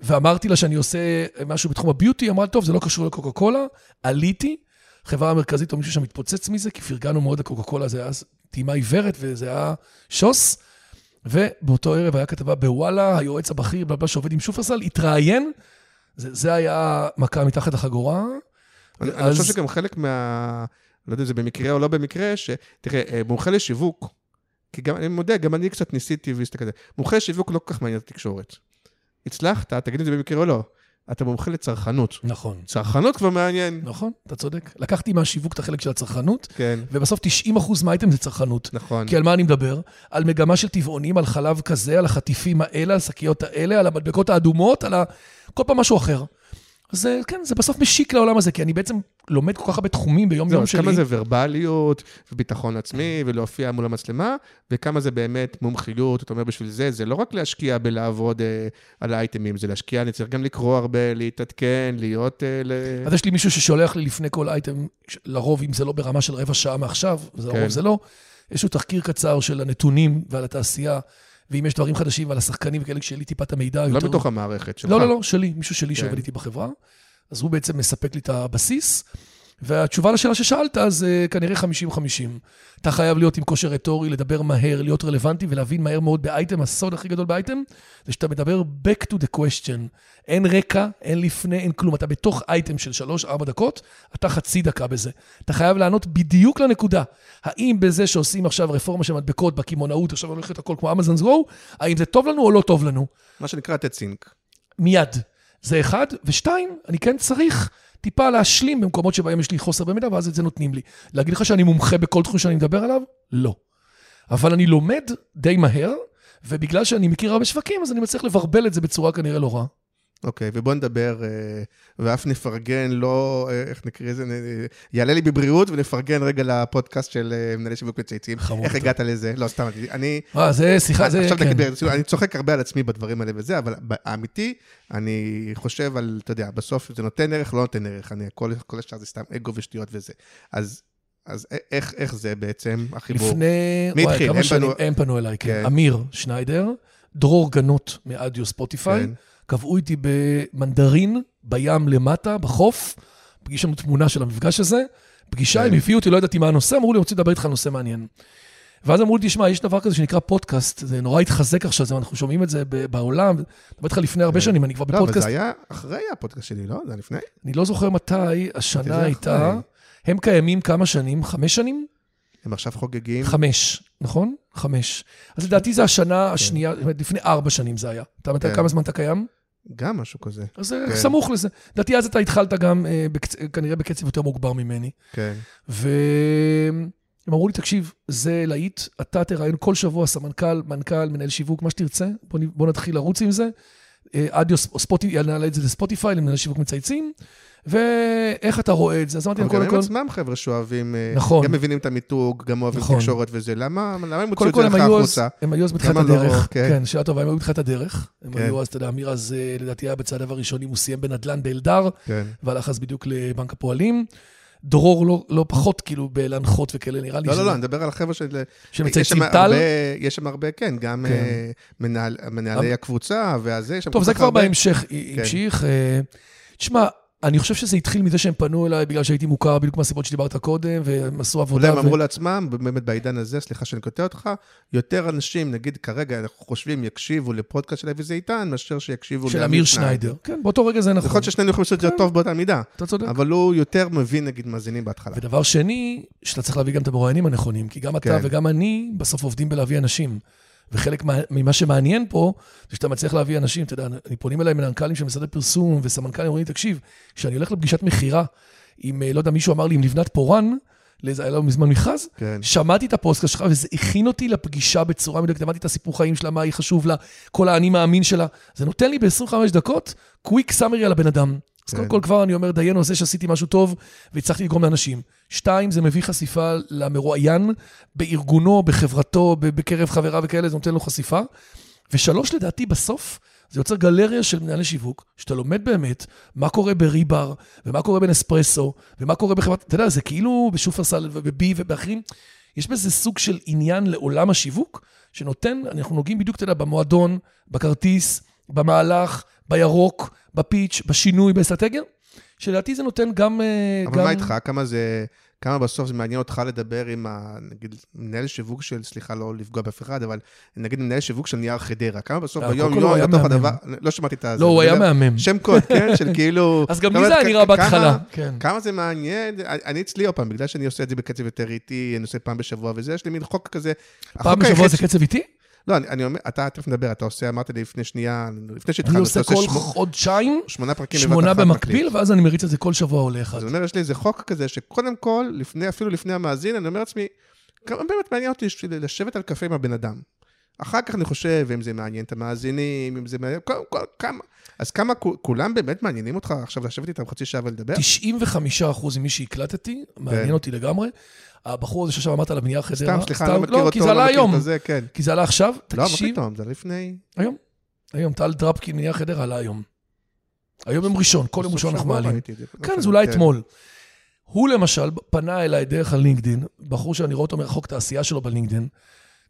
ואמרתי לה שאני עושה משהו בתחום הביוטי, אמרה, טוב, זה לא קשור לקוקה קולה. עליתי, חברה המרכזית או מישהו שם מתפוצץ מזה, כי פרגנו מאוד לקוקה קולה, זה היה אז טעימה עיוורת וזה היה שוס. ובאותו ערב היה כתבה בוואלה, היועץ הבכיר, בלבל שעובד עם שופרסל, התראיין. זה, זה היה מכה מתחת לחגורה. אני אני ואז- חושב שגם חלק מה... לא יודע אם זה במקרה או לא במקרה, שתראה, אה, מומחה לשיווק, כי גם, אני מודה, גם אני קצת ניסיתי והסתכל על זה. מומחה לשיווק לא כל כך מעניין את התקשורת. הצלחת, תגיד אם זה במקרה או לא, אתה מומחה לצרכנות. נכון. צרכנות כבר מעניין. נכון, אתה צודק. לקחתי מהשיווק את החלק של הצרכנות, כן, ובסוף 90% מהאייטם זה צרכנות. נכון. כי על מה אני מדבר? על מגמה של טבעונים, על חלב כזה, על החטיפים האלה, על שקיות האלה, על המדבקות האדומות, על ה... כל פעם משהו אחר. אז אה, כן, זה בסוף משיק לעולם הזה, כי אני בעצם לומד כל כך הרבה תחומים ביום-יום אז שלי. כמה זה ורבליות וביטחון עצמי ולהופיע מול המצלמה, וכמה זה באמת מומחיות, אתה אומר בשביל זה, זה לא רק להשקיע בלעבוד אה, על האייטמים, זה להשקיע, אני צריך גם לקרוא הרבה, להתעדכן, להיות... אה, ל... אז יש לי מישהו ששולח לי לפני כל אייטם, לרוב, אם זה לא ברמה של רבע שעה מעכשיו, וזה כן. זה לא, איזשהו תחקיר קצר של הנתונים ועל התעשייה, ואם יש דברים חדשים ועל השחקנים וכאלה, כשיהיה לי טיפה את המידע לא יותר... בתוך המערכת שלך. לא, לא, לא, שלי, מישהו שלי כן. שעובד איתי בחברה. אז הוא בעצם מספק לי את הבסיס, והתשובה לשאלה ששאלת, זה כנראה 50-50. אתה חייב להיות עם כושר רטורי, לדבר מהר, להיות רלוונטי ולהבין מהר מאוד באייטם. הסוד הכי גדול באייטם, זה שאתה מדבר back to the question. אין רקע, אין לפני, אין כלום. אתה בתוך אייטם של 3-4 דקות, אתה חצי דקה בזה. אתה חייב לענות בדיוק לנקודה. האם בזה שעושים עכשיו רפורמה של מדבקות בקמעונאות, עכשיו הולכת הכל כמו אמזון גו, האם זה טוב לנו או לא טוב לנו? מה שנקרא לתת סינק. מיד. זה אחד. ושתיים, אני כן צריך טיפה להשלים במקומות שבהם יש לי חוסר במידע, ואז את זה נותנים לי. להגיד לך שאני מומחה בכל תחום שאני מדבר עליו? לא. אבל אני לומד די מהר, ובגלל שאני מכיר הרבה שווקים, אז אני מצליח לברבל את זה בצורה כנראה לא רעה. אוקיי, ובוא נדבר, אה, ואף נפרגן, לא, אה, איך נקרא לזה, אה, יעלה לי בבריאות, ונפרגן רגע לפודקאסט של מנהלי שיווק מצייצים. חמוד. איך הגעת לזה? לא, סתם, אני... אה, זה שיחה, זה, עכשיו כן. אני צוחק הרבה על עצמי בדברים האלה וזה, אבל האמיתי, אני חושב על, אתה יודע, בסוף זה נותן ערך, לא נותן ערך, אני, כל, כל השאר זה סתם אגו ושטויות וזה. אז, אז איך, איך זה בעצם החיבור? לפני, מי התחיל? הם פנו- הם פנו אליי, כן. כן. אמיר שניידר, דרור גנות מאדיו ספוטיפיי, כן. קבעו איתי במנדרין, בים למטה, בחוף, פגיש לנו תמונה של המפגש הזה, פגישה, כן. הם הביאו אותי, לא ידעתי מה הנושא, אמרו לי, רוצים לדבר איתך על נושא מעניין. ואז אמרו לי, תשמע, יש דבר כזה שנקרא פודקאסט, זה נורא התחזק עכשיו, אנחנו שומעים את זה בעולם, אני מדבר איתך לפני הרבה כן. שנים, אני כבר לא, אבל בפודקאסט, זה היה אחרי הפודקאסט שלי, לא? זה היה לפני? אני לא זוכר מתי, השנה. הייתה, הם קיימים כמה שנים? חמש שנים? הם עכשיו חוגגים. חמש, נכון? חמש. אז לדעתי זה השנה השנייה, זאת אומרת, לפני ארבע שנים זה היה. אתה כן. כמה זמן אתה קיים? גם משהו כזה, אז זה כן. סמוך לזה. לדעתי אז אתה התחלת גם אה, בקצ- כנראה בקצב יותר מוגבר ממני. כן. והם אמרו לי, תקשיב, זה להיט, אתה תראיין כל שבוע סמנכ"ל, מנכ"ל, מנהל שיווק, מה שתרצה, בוא, נ- בוא נתחיל לרוץ עם זה. אדיו ספוטיפיי, נעלה את זה לספוטיפיי, למנהל שיווק מצייצים, ואיך אתה רואה את זה? אז אמרתי, אבל להם, גם קודם הם כל, עצמם חבר'ה שאוהבים, אה, נכון. גם מבינים את המיתוג, גם אוהבים נכון. תקשורת וזה, למה למה הם הוציאו קודם את כל זה לך החוצה? הם היו אז בתחילת לא? הדרך. כן. כן, שאלה טובה, הם היו בתחילת הדרך. הם כן. היו אז, אתה יודע, אמיר אז אה, לדעתי היה בצעדיו הראשונים, הוא סיים בנדל"ן באלדר, כן. והלך אז בדיוק לבנק הפועלים. דרור לא, לא פחות, כאילו, בלהנחות וכאלה, נראה לי לא, לא, שזה- לא, אני מדבר על החבר'ה של... שמצייצים טל. יש שם הרבה, כן, גם כן. אה, מנהל- מנהלי הקבוצה והזה, יש שם טוב, זה כבר הרבה. בהמשך, כן. המשיך. אה, תשמע, אני חושב שזה התחיל מזה שהם פנו אליי בגלל שהייתי מוכר בדיוק מהסיבות שדיברת קודם, והם עשו עבודה. הם ו- אמרו לעצמם, באמת בעידן הזה, סליחה שאני קוטע אותך, יותר אנשים, נגיד כרגע אנחנו חושבים, יקשיבו לפודקאסט של אבי זיתן, מאשר שיקשיבו של אמיר שניידר. כן, באותו רגע זה יכול נכון. להיות ששנינו יכולים לעשות את זה כן. טוב באותה מידה, אתה צודק. אבל הוא יותר מבין, נגיד, מאזינים בהתחלה. ודבר שני, שאתה צריך להביא גם את המרואיינים הנכונים, כי גם אתה כן. וגם אני בסוף עובדים בלהביא אנשים. וחלק מה, ממה שמעניין פה, זה שאתה מצליח להביא אנשים, אתה יודע, אני פונים אליי מנכ"לים של משרדי פרסום וסמנכ"לים, אומרים לי, תקשיב, כשאני הולך לפגישת מכירה, עם, אה, לא יודע, מישהו אמר לי, עם לבנת פורן, לאיזה, היה לו מזמן מכרז, כן. שמעתי את הפוסטקאסט שלך, וזה הכין אותי לפגישה בצורה מדויקת, הבנתי את הסיפור חיים שלה, מה היא חשוב לה, כל האני מאמין שלה. זה נותן לי ב-25 דקות quick summary על הבן אדם. אז. קודם כל כבר אני אומר, דיינו זה שעשיתי משהו טוב, והצלחתי לגרום לאנשים. שתיים, זה מביא חשיפה למרואיין, בארגונו, בחברתו, בקרב חבריו וכאלה, זה נותן לו חשיפה. ושלוש, לדעתי, בסוף, זה יוצר גלריה של מנהלי שיווק, שאתה לומד באמת מה קורה בריבר, ומה קורה בנספרסו, ומה קורה בחברת, אתה יודע, זה כאילו בשופרסל ובבי ובאחרים, יש בזה סוג של עניין לעולם השיווק, שנותן, אנחנו נוגעים בדיוק, אתה יודע, במועדון, בכרטיס, במהלך, בירוק, בפיץ', בשינוי, באסטרטגיה, שלדעתי זה נותן גם... אה, אבל גם... מה איתך? כמה זה... כמה בסוף זה מעניין אותך לדבר עם, ה, נגיד, מנהל שיווק של, סליחה, לא לפגוע באף אחד, אבל נגיד מנהל שיווק של נייר חדרה. כמה בסוף ביום הוא יום היה בתוך. הדבר, לא שמעתי את הזה. לא, הוא היה מהמם. שם קוד, כן? של כאילו... אז גם לי זה היה נראה בהתחלה. כמה- כן. כמה זה מעניין, אני אצלי עוד פעם, בגלל שאני עושה את זה בקצב יותר איטי, אני עושה פעם בשבוע וזה, יש לי מין חוק כזה. פעם בשבוע זה קצב איטי? לא, אני, אני אומר, אתה תכף נדבר, אתה עושה, אמרת לי לפני שנייה, לפני אני שהתחלנו, אתה עושה כל שמו- חודשיים, שמונה פרקים שמונה במקביל, מקליט. ואז אני מריץ את זה כל שבוע עולה אחד. אז אני אומר, יש לי איזה חוק כזה, שקודם כל, לפני, אפילו לפני המאזין, אני אומר לעצמי, כמה באמת מעניין אותי לשבת על קפה עם הבן אדם. אחר כך אני חושב, אם זה מעניין את המאזינים, אם זה מעניין, כל, כל, כמה, אז כמה, כו- כולם באמת מעניינים אותך עכשיו לשבת איתם חצי שעה ולדבר? 95% ממי שהקלטתי, מעניין אותי לגמרי. הבחור הזה שעכשיו אמרת עליו נייר חדרה, סתם, סליחה, אני לא מכיר לא, אותו, כי זה עלה לא מכיר היום. את זה, כן. כי זה עלה עכשיו, לא, מה תקשיב, פתאום, זה לפני... היום. היום, טל דרפקין מנייר חדרה עלה היום. היום יום ראשון, כל יום ראשון אנחנו מעלים. ראיתי את זה. לא כן, אז אולי אתמול. הוא למשל פנה אליי דרך הלינקדין, בחור שאני רואה אותו מרחוק את העשייה שלו בלינקדין.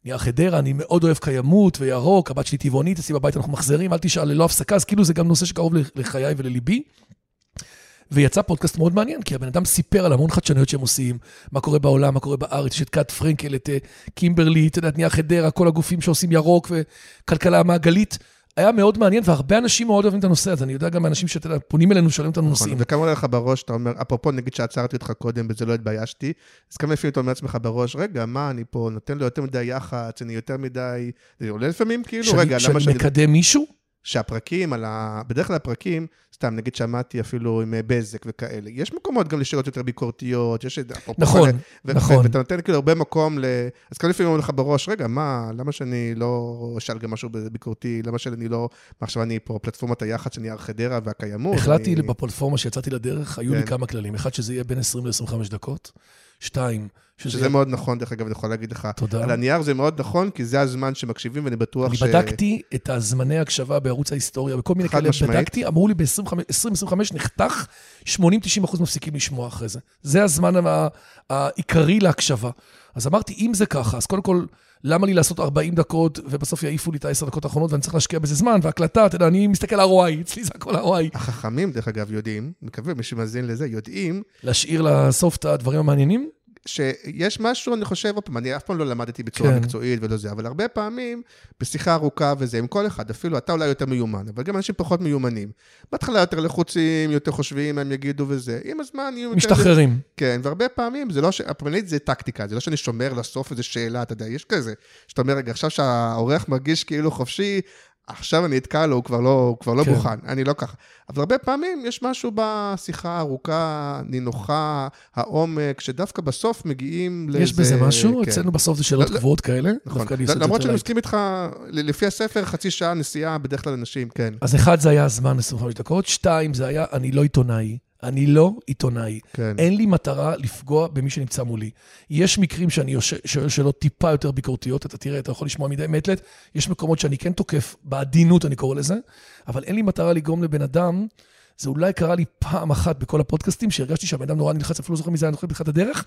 נייר חדרה, אני מאוד אוהב קיימות וירוק, הבת שלי טבעונית, אצלי בבית אנחנו מחזירים, אל תשאל ללא הפסקה, אז כאילו זה גם נושא שקרוב לחיי ולליבי. ויצא פודקאסט מאוד מעניין, כי הבן אדם סיפר על המון חדשנויות שהם עושים, מה קורה בעולם, מה קורה בארץ, יש את קאט פרנקל, את אה, קימברלי, את נייר חדרה, כל הגופים שעושים ירוק וכלכלה מעגלית. היה מאוד מעניין, והרבה אנשים מאוד אוהבים את הנושא הזה. אני יודע גם אנשים שאתה יודע, פונים אלינו, שואלים אותנו נכון, נושאים. וכמה עולה לך בראש, אתה אומר, אפרופו, נגיד שעצרתי אותך קודם, בזה לא התביישתי, אז כמה לפעמים אתה אומר לעצמך בראש, רגע, מה, אני פה נותן לו יותר מדי יח"צ, אני יותר מדי... זה עולה לפעמים, כאילו, שאני- רגע, למה שאני שאני... מקדם מישהו, שהפרקים על ה... בדרך כלל הפרקים, סתם, נגיד שמעתי אפילו עם אה, בזק וכאלה, יש מקומות גם לשאלות יותר ביקורתיות, יש נכון, ו- נכון. ו- ואתה נותן כאילו הרבה מקום ל... אז כאן לפעמים אומרים לך בראש, רגע, מה, למה שאני לא אשאל גם משהו ביקורתי, למה שאני לא... מה עכשיו אני פה, פלטפורמת היח"צ שאני הר חדרה והקיימות. החלטתי אני... בפלטפורמה שיצאתי לדרך, היו לי כן. כמה כללים. אחד, שזה יהיה בין 20 ל-25 דקות. שתיים, שזה שזה. מאוד נכון, דרך אגב, אני יכול להגיד לך. תודה. על הנייר זה מאוד נכון, כי זה הזמן שמקשיבים, ואני בטוח אני ש... בדקתי את הזמני הקשבה בערוץ ההיסטוריה, בכל מיני כאלה, משמעית. בדקתי, אמרו לי ב-20-25 נחתך, 80-90 אחוז מפסיקים לשמוע אחרי זה. זה הזמן העיקרי להקשבה. אז אמרתי, אם זה ככה, אז קודם כל, למה לי לעשות 40 דקות, ובסוף יעיפו לי את ה-10 דקות האחרונות, ואני צריך להשקיע בזה זמן, והקלטה, אתה יודע, אני מסתכל על ROI, אצלי זה הכל ROI. החכמים, דרך אגב, יודעים, מקווה, מי שמאזין לזה, יודעים להשאיר לסוף את הדברים המעניינים? שיש משהו, אני חושב, עוד פעם, אני אף פעם לא למדתי בצורה כן. מקצועית ולא זה, אבל הרבה פעמים, בשיחה ארוכה וזה, עם כל אחד, אפילו אתה אולי יותר מיומן, אבל גם אנשים פחות מיומנים. בהתחלה יותר לחוצים, יותר חושבים הם יגידו וזה, עם הזמן יהיו... יותר- משתחררים. כן, והרבה פעמים זה לא ש... הפרמנית זה טקטיקה, זה לא שאני שומר לסוף איזו שאלה, אתה יודע, יש כזה, שאתה אומר, רגע, עכשיו שהאורח מרגיש כאילו חופשי, עכשיו אני אתקע לו, הוא כבר לא, הוא כבר לא כן. מוכן, אני לא ככה. אבל הרבה פעמים יש משהו בשיחה הארוכה, נינוחה, העומק, שדווקא בסוף מגיעים לאיזה... יש בזה משהו? כן. אצלנו בסוף זה שאלות לא, לא. קבועות כאלה. נכון, למרות שאני. מסכים איתך, לפי הספר, חצי שעה נסיעה בדרך כלל אנשים, כן. אז אחד, זה היה הזמן 25 דקות. שתיים, זה היה, אני לא עיתונאי. אני לא עיתונאי. כן. אין לי מטרה לפגוע במי שנמצא מולי. יש מקרים שאני שואל שאלות טיפה יותר ביקורתיות, אתה תראה, אתה יכול לשמוע מדי מעת לעת. יש מקומות שאני כן תוקף, בעדינות אני קורא לזה, אבל אין לי מטרה לגרום לבן אדם, זה אולי קרה לי פעם אחת בכל הפודקאסטים, שהרגשתי שהבן אדם נורא נלחץ, אפילו לא זוכר מזה, אני זוכר בתחילת הדרך,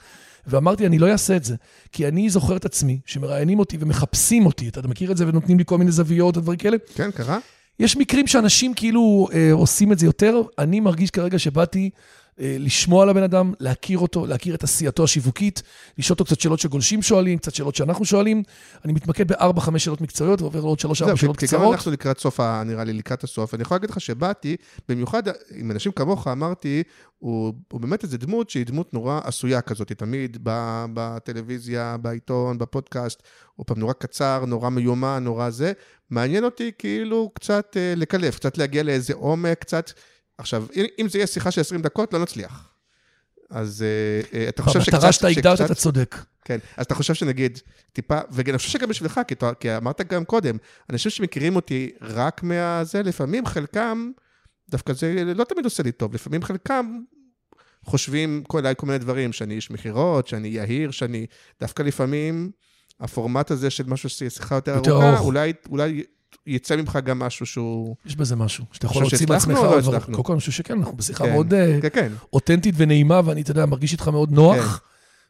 ואמרתי, אני לא אעשה את זה. כי אני זוכר את עצמי, שמראיינים אותי ומחפשים אותי, אתה מכיר את זה, ונותנים לי כל מיני זוויות ודברים כאלה. כן, קרה? יש מקרים שאנשים כאילו אה, עושים את זה יותר. אני מרגיש כרגע שבאתי לשמוע על הבן אדם, להכיר אותו, להכיר את עשייתו השיווקית, לשאול אותו קצת שאלות שגולשים שואלים, קצת שאלות שאנחנו שואלים. אני מתמקד בארבע, חמש שאלות מקצועיות, ועובר לעוד שלוש, ארבע זהו, שאלות כי- כי גם קצרות. אנחנו לקראת סוף, נראה לי, לקראת הסוף. אני יכול להגיד לך שבאתי, במיוחד עם אנשים כמוך, אמרתי, הוא, הוא באמת איזה דמות שהיא דמות נורא עשויה כזאת, תמיד בטלוויזיה, בעיתון, בפודקאסט, הוא פעם נורא קצר, נורא מיומן, נורא זה. מעניין אותי כאילו קצת אה, לקלף, קצת להגיע לאיזה עומק, קצת... עכשיו, אם, זה יהיה שיחה של 20 דקות, לא נצליח. אז אה, אה, אתה חושב שקצת... המטרה שאתה הגדרת, אתה צודק. כן, אז אתה חושב שנגיד, טיפה, ואני חושב שגם בשבילך, כי, אמרת גם קודם, אנשים שמכירים אותי רק מהזה, לפעמים חלקם, דווקא זה לא תמיד עושה לי טוב, לפעמים חלקם חושבים כל, מיני דברים, שאני איש מכירות, שאני יהיר, שאני, דווקא לפעמים, הפורמט הזה של משהו שיחה יותר, ארוכה. אולי, אולי יצא ממך גם משהו שהוא... יש בזה משהו, שאתה יכול להוציא מעצמך או לא. הצלחנו? קודם כל, אני חושב שכן, אנחנו בשיחה כן, מאוד אה, כן, כן, אותנטית ונעימה, ואני, אתה יודע, מרגיש איתך מאוד נוח.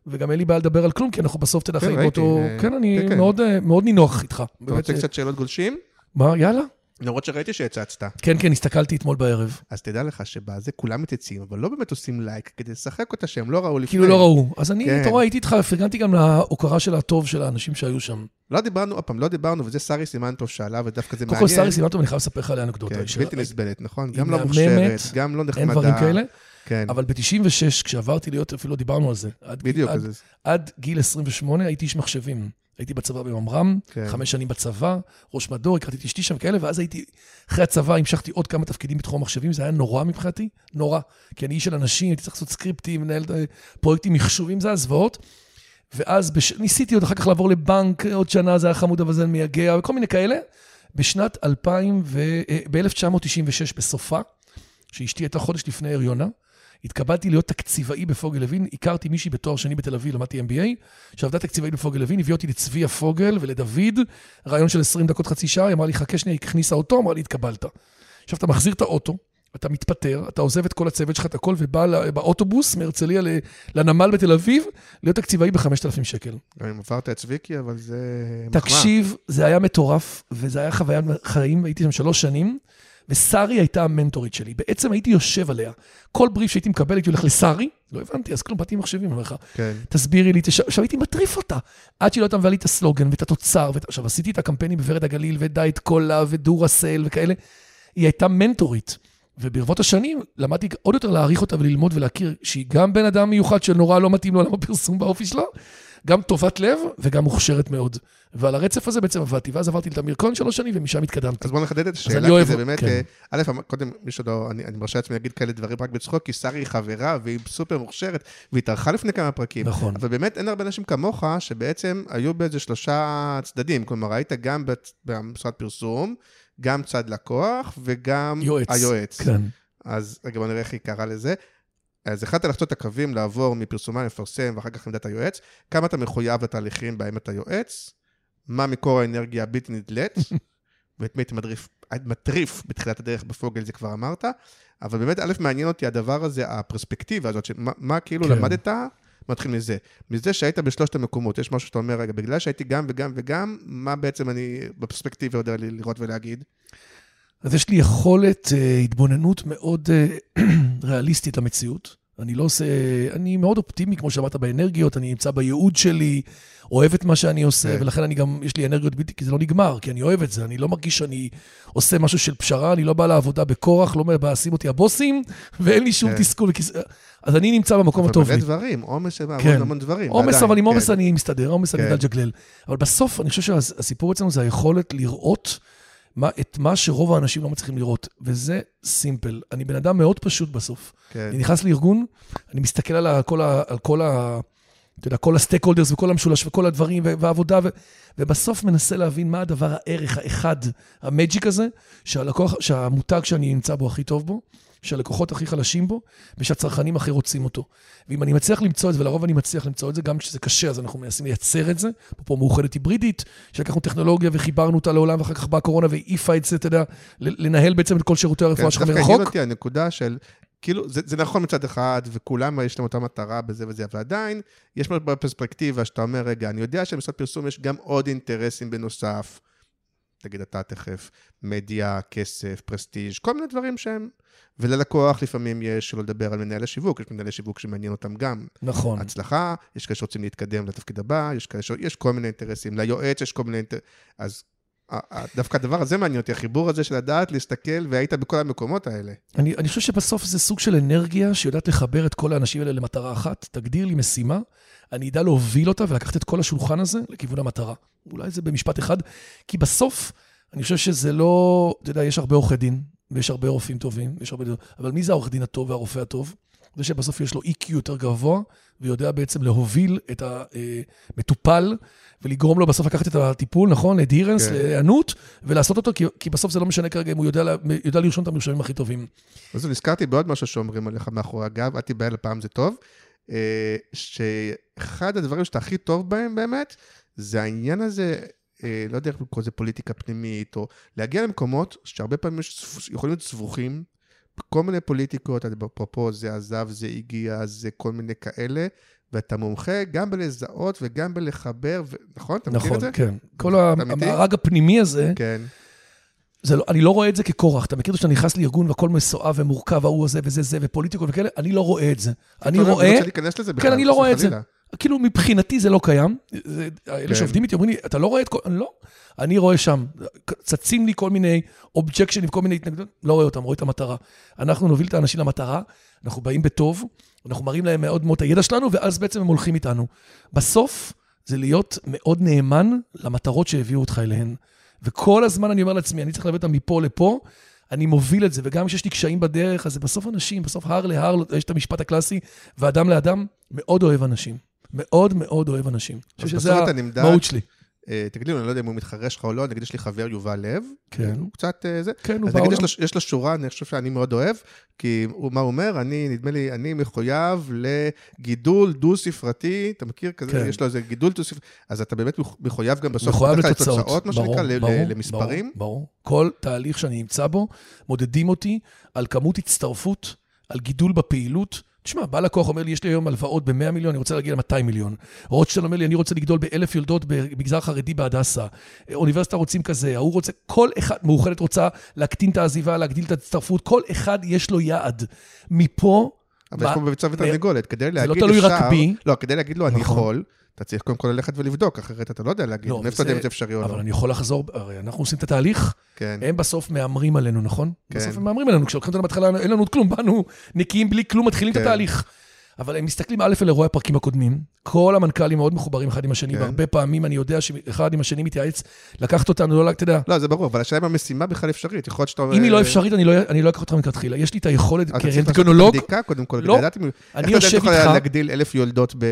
וגם אין לי בעיה לדבר על כלום, כי אנחנו בסוף, אתה יודע, חיים באותו... אה, כן, אני. מאוד, אה, מאוד נינוח איתך. אתה רוצה קצת שאלות גולשים? מה, יאללה. למרות שראיתי שהצצת. כן, כן, הסתכלתי אתמול בערב. אז תדע לך שבזה כולם מתייצים, אבל לא באמת עושים לייק כדי לשחק אותה שהם לא ראו לפני. כאילו לא ראו. אז אני, כן. אתה רואה, הייתי איתך, פרגנתי גם להוקרה של הטוב של האנשים שהיו שם. לא דיברנו, עוד פעם, לא דיברנו, וזה שרי סימנטוב שאלה, ודווקא זה קודם מעניין. כל, שרי סימנטוב, אני חייב לספר לך עליה אנקדוטה. כן, בלתי נסבלת, נכון? גם לא מוכשרת, גם לא נחמדה. אין דברים כאלה. כן, אבל ב-96, כשעברתי להיות, אפילו לא דיברנו על זה. עד, בדיוק. עד, עד גיל 28 הייתי איש מחשבים. הייתי בצבא בממר"ם, כן. חמש שנים בצבא, ראש מדור, הכרתי את אשתי שם כאלה, ואז הייתי, אחרי הצבא המשכתי עוד כמה תפקידים בתחום המחשבים, זה היה נורא מבחינתי, נורא. כי אני איש של אנשים, הייתי צריך לעשות סקריפטים, מנהל אה, פרויקטים מחשובים, זה היה זוועות. ואז בש... ניסיתי עוד אחר כך לעבור לבנק, עוד שנה זה היה חמוד אבל זה מייגע, וכל מיני כאלה. בשנת 2000 ו... אה, ב-1996 בסופה, שאשתי הייתה חודש לפני הריונה, התקבלתי להיות תקציבאי בפוגל לוין, הכרתי מישהי בתואר שני בתל אביב, למדתי MBA, שעבדה תקציבאית בפוגל לוין, הביאה אותי לצביה פוגל ולדוד, רעיון של 20 דקות, חצי שעה, היא אמרה לי, חכה שנייה, היא הכניסה אוטו, אמרה לי, התקבלת. עכשיו, אתה מחזיר את האוטו, אתה מתפטר, אתה עוזב את כל הצוות שלך, את הכל, ובא באוטובוס מהרצליה לנמל בתל אביב, להיות תקציבאי ב-5,000 שקל. גם אם עברת את צביקי, אבל זה. תקשיב, זה היה מטורף, וזה היה חוויית חיים, הייתי שם שלוש שנים, ושרי הייתה המנטורית שלי. בעצם הייתי יושב עליה. כל בריף שהייתי מקבל, הייתי הולך לשרי, לא הבנתי, אז כלום, באתי עם מחשבים, אני אומר לך, כן. תסבירי לי, תש... עכשיו הייתי מטריף אותה. עד שהיא לא הייתה מביאה לי את הסלוגן ואת התוצר. ואת... עכשיו, עשיתי את הקמפיינים בוורד הגליל, ודייט קולה, ודורסל וכאלה. היא הייתה מנטורית. וברבות השנים למדתי עוד יותר להעריך אותה וללמוד ולהכיר שהיא גם בן אדם מיוחד שנורא לא מתאים לעולם הפרסום באופי שלו, גם טובת לב וגם מוכשרת מאוד. ועל הרצף הזה בעצם עבדתי, ואז עברתי לתמיר כהן שלוש שנים, ומשם התקדמתי. אז בואו נחדד את השאלה, כי אוהב- זה באמת, כן. אה, א', קודם, מי שלא, אני אני מרשה לעצמי להגיד כאלה דברים רק בצחוק, כי שרי היא חברה והיא סופר מוכשרת, והיא התארחה לפני כמה פרקים. נכון. אבל באמת אין הרבה אנשים כמוך, שבעצם היו באיזה שלושה צדדים. כלומר, היית גם במשרד פרסום, גם צד לקוח, וגם יועץ. היועץ. כן. אז רגע, בוא נראה איך היא קראה לזה. אז החלטת לחצות את הקווים, לעבור מפרסומה למפרסם, ואחר כך עמדת היועץ. כמה אתה מחויב לתהליכים בהם אתה יועץ? מה מקור האנרגיה הבלתי נדלית? ואת מי אתה מדריף, מטריף בתחילת הדרך בפוגל, זה כבר אמרת. אבל באמת, א', מעניין אותי הדבר הזה, הפרספקטיבה הזאת, שמה מה כאילו כן. למדת, מתחיל מזה. מזה שהיית בשלושת המקומות, יש משהו שאתה אומר, רגע, בגלל שהייתי גם וגם וגם, מה בעצם אני בפרספקטיבה יודע לראות ולהגיד? אז יש לי יכולת אה, התבוננות מאוד אה, ריאליסטית למציאות. אני לא עושה, אני מאוד אופטימי, כמו שאמרת, באנרגיות, אני נמצא בייעוד שלי, אוהב את מה שאני עושה, כן. ולכן אני גם, יש לי אנרגיות בלתי, כי זה לא נגמר, כי אני אוהב את זה, אני לא מרגיש שאני עושה משהו של פשרה, אני לא בא לעבודה בכורח, לא מבאסים אותי הבוסים, ואין לי שום כן. תסכול. וכיס- אז אני נמצא במקום הטוב אבל. מלא דברים, עומס המון כן. המון דברים. עומס, אבל עם עומס. אני מסתדר, עומס אני. יודע לג'גלל. אבל בסוף, אני חושב שהסיפור אצלנו זה היכולת לראות מה, את מה שרוב האנשים לא מצליחים לראות, וזה סימפל. אני בן אדם מאוד פשוט בסוף. כן. אני נכנס לארגון, אני מסתכל על, כל, ה, על כל ה... אתה יודע, כל הסטייק הולדרס וכל המשולש וכל הדברים והעבודה, ו- ובסוף מנסה להבין מה הדבר הערך האחד, המג'יק הזה, שהלקוח, שהמותג שאני נמצא בו הכי טוב בו, שהלקוחות הכי חלשים בו, ושהצרכנים הכי רוצים אותו. ואם אני מצליח למצוא את זה, ולרוב אני מצליח למצוא את זה, גם כשזה קשה, אז אנחנו מנסים לייצר את זה. פה מאוחדת היברידית, שלקחנו טכנולוגיה וחיברנו אותה לעולם, ואחר כך באה הקורונה והעיפה את זה, אתה יודע, לנהל בעצם את כל שירותי הרפואה שלך כן, דווקא מרחוק. עניין אותי הנקודה של, כאילו, זה, זה נכון מצד אחד, וכולם יש להם אותה מטרה בזה וזה, ועדיין, יש משהו בפרספקטיבה שאתה אומר, רגע, אני יודע שבמשרד פרסום יש גם עוד אינטרסים בנוסף, תגיד אתה תכף, מדיה, כסף, פרסטיג', כל מיני דברים שהם... וללקוח לפעמים יש, שלא לדבר על מנהל השיווק, יש מנהלי שיווק שמעניין אותם גם נכון. הצלחה, יש כאלה שרוצים להתקדם לתפקיד הבא, יש כאלה ש... יש כל מיני אינטרסים, ליועץ יש כל מיני אינטרסים, אז דווקא הדבר הזה מעניין אותי, החיבור הזה של לדעת להסתכל, והיית בכל המקומות האלה. אני, אני חושב שבסוף זה סוג של אנרגיה שיודעת לחבר את כל האנשים האלה למטרה אחת. תגדיר לי משימה, אני אדע להוביל אותה ולקחת את כל השולחן הזה לכיוון המטרה. אולי זה במשפט אחד, כי בסוף, אני חושב שזה לא, אתה יודע, יש הרבה עורכי דין, ויש הרבה רופאים טובים, יש הרבה... אבל מי זה העורך דין הטוב והרופא הטוב? זה שבסוף יש לו EQ יותר גבוה, ויודע בעצם להוביל את המטופל, ולגרום לו בסוף לקחת את הטיפול, נכון? adherence, כן. להיענות, ולעשות אותו, כי, כי בסוף זה לא משנה כרגע אם הוא יודע, יודע לרשום את המרשמים הכי טובים. אז נזכרתי בעוד משהו שאומרים עליך מאחורי הגב, אל תיבהל הפעם זה טוב, אה, שאחד הדברים שאתה הכי טוב בהם באמת, זה העניין הזה, אה, לא יודע איך לקרוא לזה פוליטיקה פנימית, או להגיע למקומות שהרבה פעמים יכולים להיות סבוכים, כל מיני פוליטיקות, אפרופו זה עזב, זה הגיע, זה כל מיני כאלה, ואתה מומחה גם בלזהות וגם בלחבר, ו... נכון? אתה מכיר נכון, את זה? כן. כל? המארג הפנימי הזה, כן. זה לא, אני לא רואה את זה ככורח. אתה מכיר שאתה נכנס לארגון והכל מסואב ומורכב, ההוא הזה וזה זה, ופוליטיקות וכאלה? אני לא רואה את זה. אני לא, לא, רואה... אני רוצה להיכנס לזה בכלל. כן, אני לא רואה את זה. כאילו, מבחינתי זה לא קיים. אלה כן. שעובדים איתי אומרים לי, אתה לא רואה את כל... אני לא. אני רואה שם, צצים לי כל מיני אובג'קשנים, כל מיני התנגדות, לא רואה אותם, רואה את המטרה. אנחנו נוביל את האנשים למטרה, אנחנו באים בטוב, אנחנו מראים להם מאוד מאוד את הידע שלנו, ואז בעצם הם הולכים איתנו. בסוף, זה להיות מאוד נאמן למטרות שהביאו אותך אליהן. וכל הזמן אני אומר לעצמי, אני צריך להביא אותם מפה לפה, אני מוביל את זה, וגם כשיש לי קשיים בדרך, אז זה בסוף אנשים, בסוף הר להר, יש את המשפט הקלאסי, ואדם לאדם מאוד אוהב אנשים. מאוד מאוד אוהב אנשים. אני חושב אז שזה בסוף אתה נמדד- המהות שלי. אה, תגיד לי, אני לא יודע אם הוא מתחרש לך או לא, נגיד יש לי חבר יובל לב, כן. הוא קצת אה, זה, כן, הוא אז נגיד בעולם. יש לו, יש לו שורה, אני חושב שאני מאוד אוהב, כי הוא, מה הוא אומר? אני, נדמה לי, אני מחויב לגידול דו-ספרתי, אתה מכיר כזה, כן. יש לו איזה גידול דו-ספרתי, אז אתה באמת מחויב גם בסוף, מחויב לתוצאות. לתוצאות, מה שנקרא, למספרים. ברור, ברור. כל תהליך שאני נמצא בו, מודדים אותי על כמות הצטרפות, על גידול בפעילות. תשמע, בא לקוח, אומר לי, יש לי היום הלוואות ב-100 מיליון, אני רוצה להגיע ל-200 מיליון. רוטשטיין אומר לי, אני רוצה לגדול באלף יולדות במגזר חרדי בהדסה. אוניברסיטה רוצים כזה, ההוא רוצה, כל אחד, מאוחדת רוצה להקטין את העזיבה, להגדיל את ההצטרפות, כל אחד יש לו יעד. מפה, אבל יש מה- פה ביצה ותרנגולת, כדי לא להגיד תלוי רק אפשר, בי. לא, כדי להגיד לו אני נכון. יכול, אתה צריך קודם כל ללכת ולבדוק, אחרת אתה לא יודע להגיד, לא, מאיפה אתה יודע אם זה אפשרי או אבל לא. אני יכול לחזור, הרי אנחנו עושים את התהליך, כן, הם בסוף מהמרים עלינו, נכון? כן. בסוף הם מהמרים עלינו, כשלוקחים אותנו בהתחלה, אין לנו כלום, באנו נקיים בלי כלום, מתחילים כן. את התהליך. אבל הם מסתכלים א' על אירועי הפרקים הקודמים, כל המנכ"לים מאוד מחוברים אחד עם השני, כן. והרבה פעמים אני יודע שאחד עם השני מתייעץ לקחת אותנו, לא, אתה יודע, לא, זה ברור, אבל השאלה אם המשימה בכלל אפשרית. יכול להיות שאתה... אם היא לא אפשרית, אני לא אני לא אקח אותך מלכתחילה. יש לי את היכולת אתה צריך לעשות כרנטגנולוג, הבדיקה קודם כל, לא. לדעת אם... איך אני אתה יודע יושב שאתה יכול איתך, להגדיל אלף יולדות ב...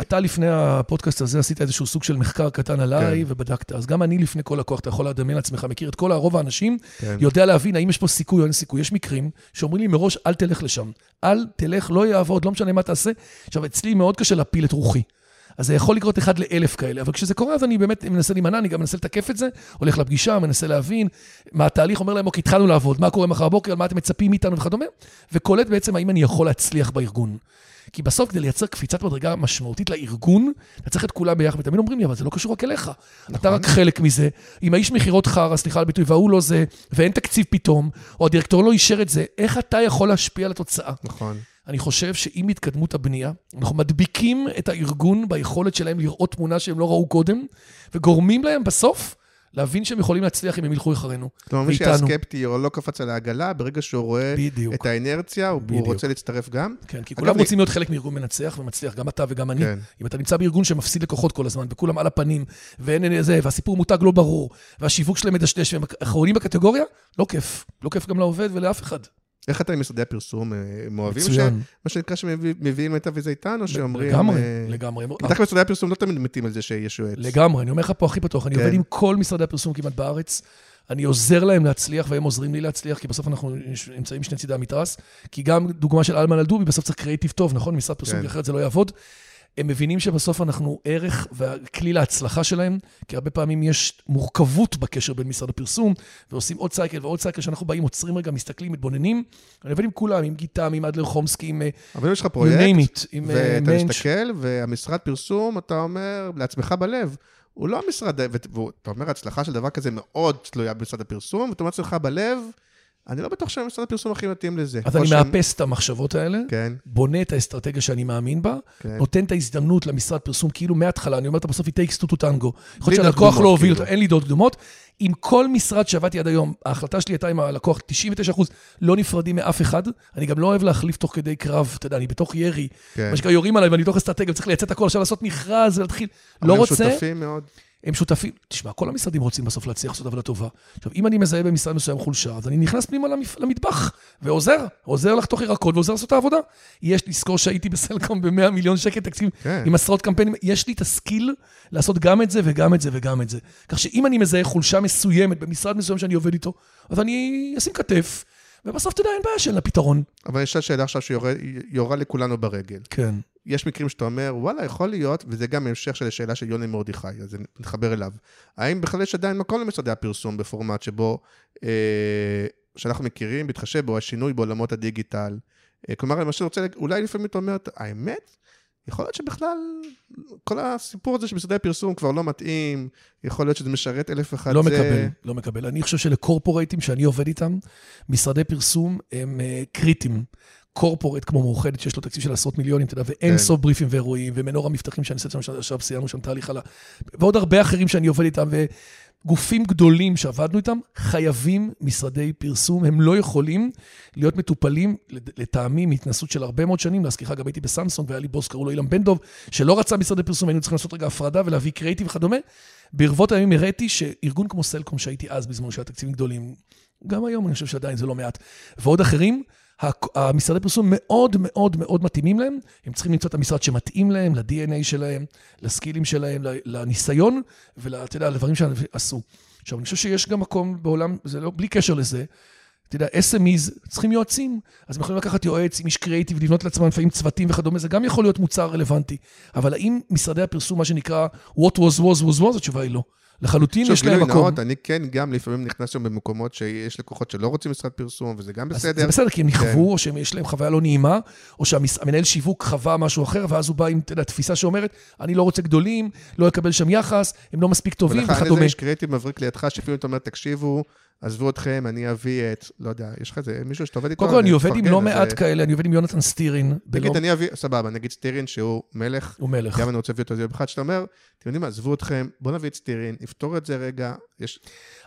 אתה לפני הפודקאסט הזה עשית איזשהו סוג של מחקר קטן עליי, כן. ובדקת. אז גם אני לפני כל לקוח, אתה יכול לדמיין לעצמך, מכיר את כל רוב האנשים, כן. יודע להבין האם יש פה סיכוי או אין סיכוי. יש מקרים שאומרים לי מראש, אל תלך לשם. אל תלך, לא יעבוד, לא משנה מה תעשה. עכשיו, אצלי מאוד קשה להפיל את רוחי. אז זה יכול לקרות אחד לאלף כאלה, אבל כשזה קורה, אז אני באמת מנסה להימנע, אני גם מנסה לתקף את זה, הולך לפגישה, מנסה להבין מה התהליך, אומר להם, אוקיי, התחלנו לעבוד, מה קורה מחר בבוקר, מה אתם מצפים מאיתנו וכדומה, וקולט בעצם האם אני יכול להצליח בארגון. כי בסוף, כדי לייצר קפיצת מדרגה משמעותית לארגון, אתה צריך את כולם ביחד, ותמיד אומרים לי, אבל זה לא קשור רק אליך. אתה רק חלק מזה. אם האיש מכירות חרא, סליחה על הביטוי, וההוא לא זה, ואין תקציב פתאום, או הדירקטור לא אישר את זה, איך אתה יכול להשפיע על התוצאה? נכון. אני חושב שעם התקדמות הבנייה, אנחנו מדביקים את הארגון ביכולת שלהם לראות תמונה שהם לא ראו קודם, וגורמים להם בסוף להבין שהם יכולים להצליח אם הם ילכו אחרינו. כלומר, מי שהיה. סקפטי או לא קפץ על העגלה, ברגע שהוא רואה בדיוק. את האינרציה, הוא- בדיוק. רוצה להצטרף גם. כן, כי כולם לי- רוצים להיות חלק מארגון מנצח ומצליח, גם אתה וגם אני. כן. אם אתה נמצא בארגון שמפסיד לקוחות כל הזמן, וכולם על הפנים, ואין אין זה, והסיפור מותג לא ברור, והשיווק שלהם מדשדש, והם אחרונים בקטגוריה, לא כיף. לא כיף גם לעובד ולאף אחד. איך אתה עם משרדי הפרסום? אה, הם אוהבים ש... מה שנקרא שמביאים את הוויזיתן, או שאומרים... לגמרי, אה, לגמרי. בטח משרדי הפרסום לא תמיד מתים על זה שיש יועץ. לגמרי, אני אומר לך פה הכי פתוח, אני כן. עובד עם כל משרדי הפרסום כמעט בארץ. אני עוזר להם להצליח, והם עוזרים לי להצליח, כי בסוף אנחנו נמצאים משני צידי המתרס. כי גם דוגמה של אלמן אלדובי, בסוף צריך קריאיטיב טוב, נכון? משרד פרסום, כן. אחרת זה לא יעבוד. הם מבינים שבסוף אנחנו ערך והכלי להצלחה שלהם, כי הרבה פעמים יש מורכבות בקשר בין משרד הפרסום, ועושים עוד סייקל ועוד סייקל, שאנחנו באים, עוצרים רגע, מסתכלים, מתבוננים. אני עובד עם כולם, עם גיטם, עם אדלר חומסקי, עם... אה, אבל אם יש לך פרויקט, it, אה, ואתה. מסתכל, והמשרד פרסום, אתה אומר לעצמך בלב, הוא לא המשרד, ואתה אומר, ההצלחה של דבר כזה מאוד תלויה במשרד הפרסום, ואתה אומר לעצמך בלב, אני לא בטוח שהמשרד הפרסום הכי מתאים לזה. אז אני שהם- מאפס את המחשבות האלה, כן, בונה את האסטרטגיה שאני מאמין בה, כן. נותן את ההזדמנות למשרד פרסום, כאילו מההתחלה, אני אומר אותה בסוף, it takes two to tango. יכול להיות שהלקוח לא הוביל כאילו. אותו, אין לי דעות קדומות. עם כל משרד שעבדתי עד היום, ההחלטה שלי הייתה עם הלקוח, 99% לא נפרדים מאף אחד. אני גם לא אוהב להחליף תוך כדי קרב, אתה יודע, אני בתוך ירי. כן. מה שנקרא, יורים עליי ואני בתוך אסטרטגיה, וצריך לייצא את הכל, עכשיו לעשות מכרז ולהתחיל. אבל לא הם רוצה, שותפים מאוד. הם שותפים. תשמע, כל המשרדים רוצים בסוף להצליח לעשות עבודה טובה. עכשיו, אם אני מזהה במשרד מסוים חולשה, אז אני נכנס פנימה למפ... למטבח ועוזר, עוזר לחתוך ירקות ועוזר לעשות את העבודה. יש לזכור שהייתי בסלקום ב-100 מיליון שקל תקציב, כן. עם עשרות קמפיינים, יש לי את הסקיל לעשות גם את זה וגם את זה וגם את זה. כך שאם אני מזהה חולשה מסוימת במשרד מסוים שאני עובד איתו, אז אני אשים כתף, ובסוף, אתה יודע, אין בעיה שאין לה פתרון. אבל יש שאלה עכשיו שיורה לכולנו ברגל. כן. יש מקרים שאתה אומר, וואלה, יכול להיות, וזה גם המשך של השאלה של יוני מרדכי, אז נתחבר אליו. האם בכלל יש עדיין מקום למשרדי הפרסום בפורמט שבו, אה, שאנחנו מכירים, בהתחשב בו, השינוי בעולמות הדיגיטל? אה, כלומר, למשל, רוצה, אולי לפעמים אתה אומר, האמת, יכול להיות שבכלל, כל הסיפור הזה של משרדי הפרסום כבר לא מתאים, יכול להיות שזה משרת אלף אחד לא זה... מקבל, לא מקבל. אני חושב שלקורפורייטים שאני עובד איתם, משרדי פרסום הם אה, קריטיים. קורפורט כמו מאוחדת, שיש לו תקציב של עשרות מיליונים, אתה יודע, ואין כן. סוף בריפים ואירועים, ומנורה מבטחים שאני עושה שם, עכשיו סיימנו שם תהליך על ה... ועוד הרבה אחרים שאני עובד איתם, וגופים גדולים שעבדנו איתם, חייבים משרדי פרסום, הם לא יכולים להיות מטופלים, לטעמי, מהתנסות של הרבה מאוד שנים, להזכירך, גם הייתי בסמסונג, והיה לי בוס, קראו לו אילן בן דב, שלא רצה משרדי פרסום, היינו צריכים לעשות רגע הפרדה ולהביא קריאיטיב וכדומה. ברבות הימים הראיתי שארגון כמו סלקום, שהייתי אז בזמן שהיה תקציבים גדולים, גם היום אני חושב שעדיין זה לא מעט, ועוד אחרים, המשרדי פרסום מאוד מאוד מאוד מתאימים להם, הם צריכים למצוא את המשרד שמתאים להם, ל-DNA שלהם, לסקילים שלהם, לניסיון, ואתה יודע, לדברים שעשו. עכשיו, אני חושב שיש גם מקום בעולם, זה לא, בלי קשר לזה, אתה יודע, SMEs צריכים יועצים, אז הם יכולים לקחת יועץ עם איש קריאיטיב, לבנות לעצמם לפעמים צוותים וכדומה, זה גם יכול להיות מוצר רלוונטי. אבל האם משרדי הפרסום, מה שנקרא what was was was was, התשובה היא לא. לחלוטין יש להם מקום. נאות, אני כן גם לפעמים נכנס שם במקומות שיש לקוחות שלא רוצים משרד פרסום, וזה גם בסדר. זה בסדר, כי הם נכוו, כן. או שיש להם חוויה לא נעימה, או שהמנהל שיווק חווה משהו אחר, ואז הוא בא עם תפיסה שאומרת, אני לא רוצה גדולים, לא אקבל שם יחס, הם לא מספיק טובים ולכן וכדומה. איזה איש קריאיטיב מבריק לידך, שלפעמים אתה אומר, תקשיבו, עזבו אתכם, אני אביא את, לא יודע, יש לך איזה מישהו שאתה עובד איתו? קודם כל, אני עובד עם לא מעט אה, כאלה, אני עובד עם יונתן סטירין. נגיד, אני אביא, סבבה, נגיד סטירין שהוא מלך, הוא מלך. גם אני רוצה להביא אותו יום אחד, שאתה אומר, אתם יודעים מה, עזבו אתכם, בואו נביא את סטירין, נפתור את זה רגע, יש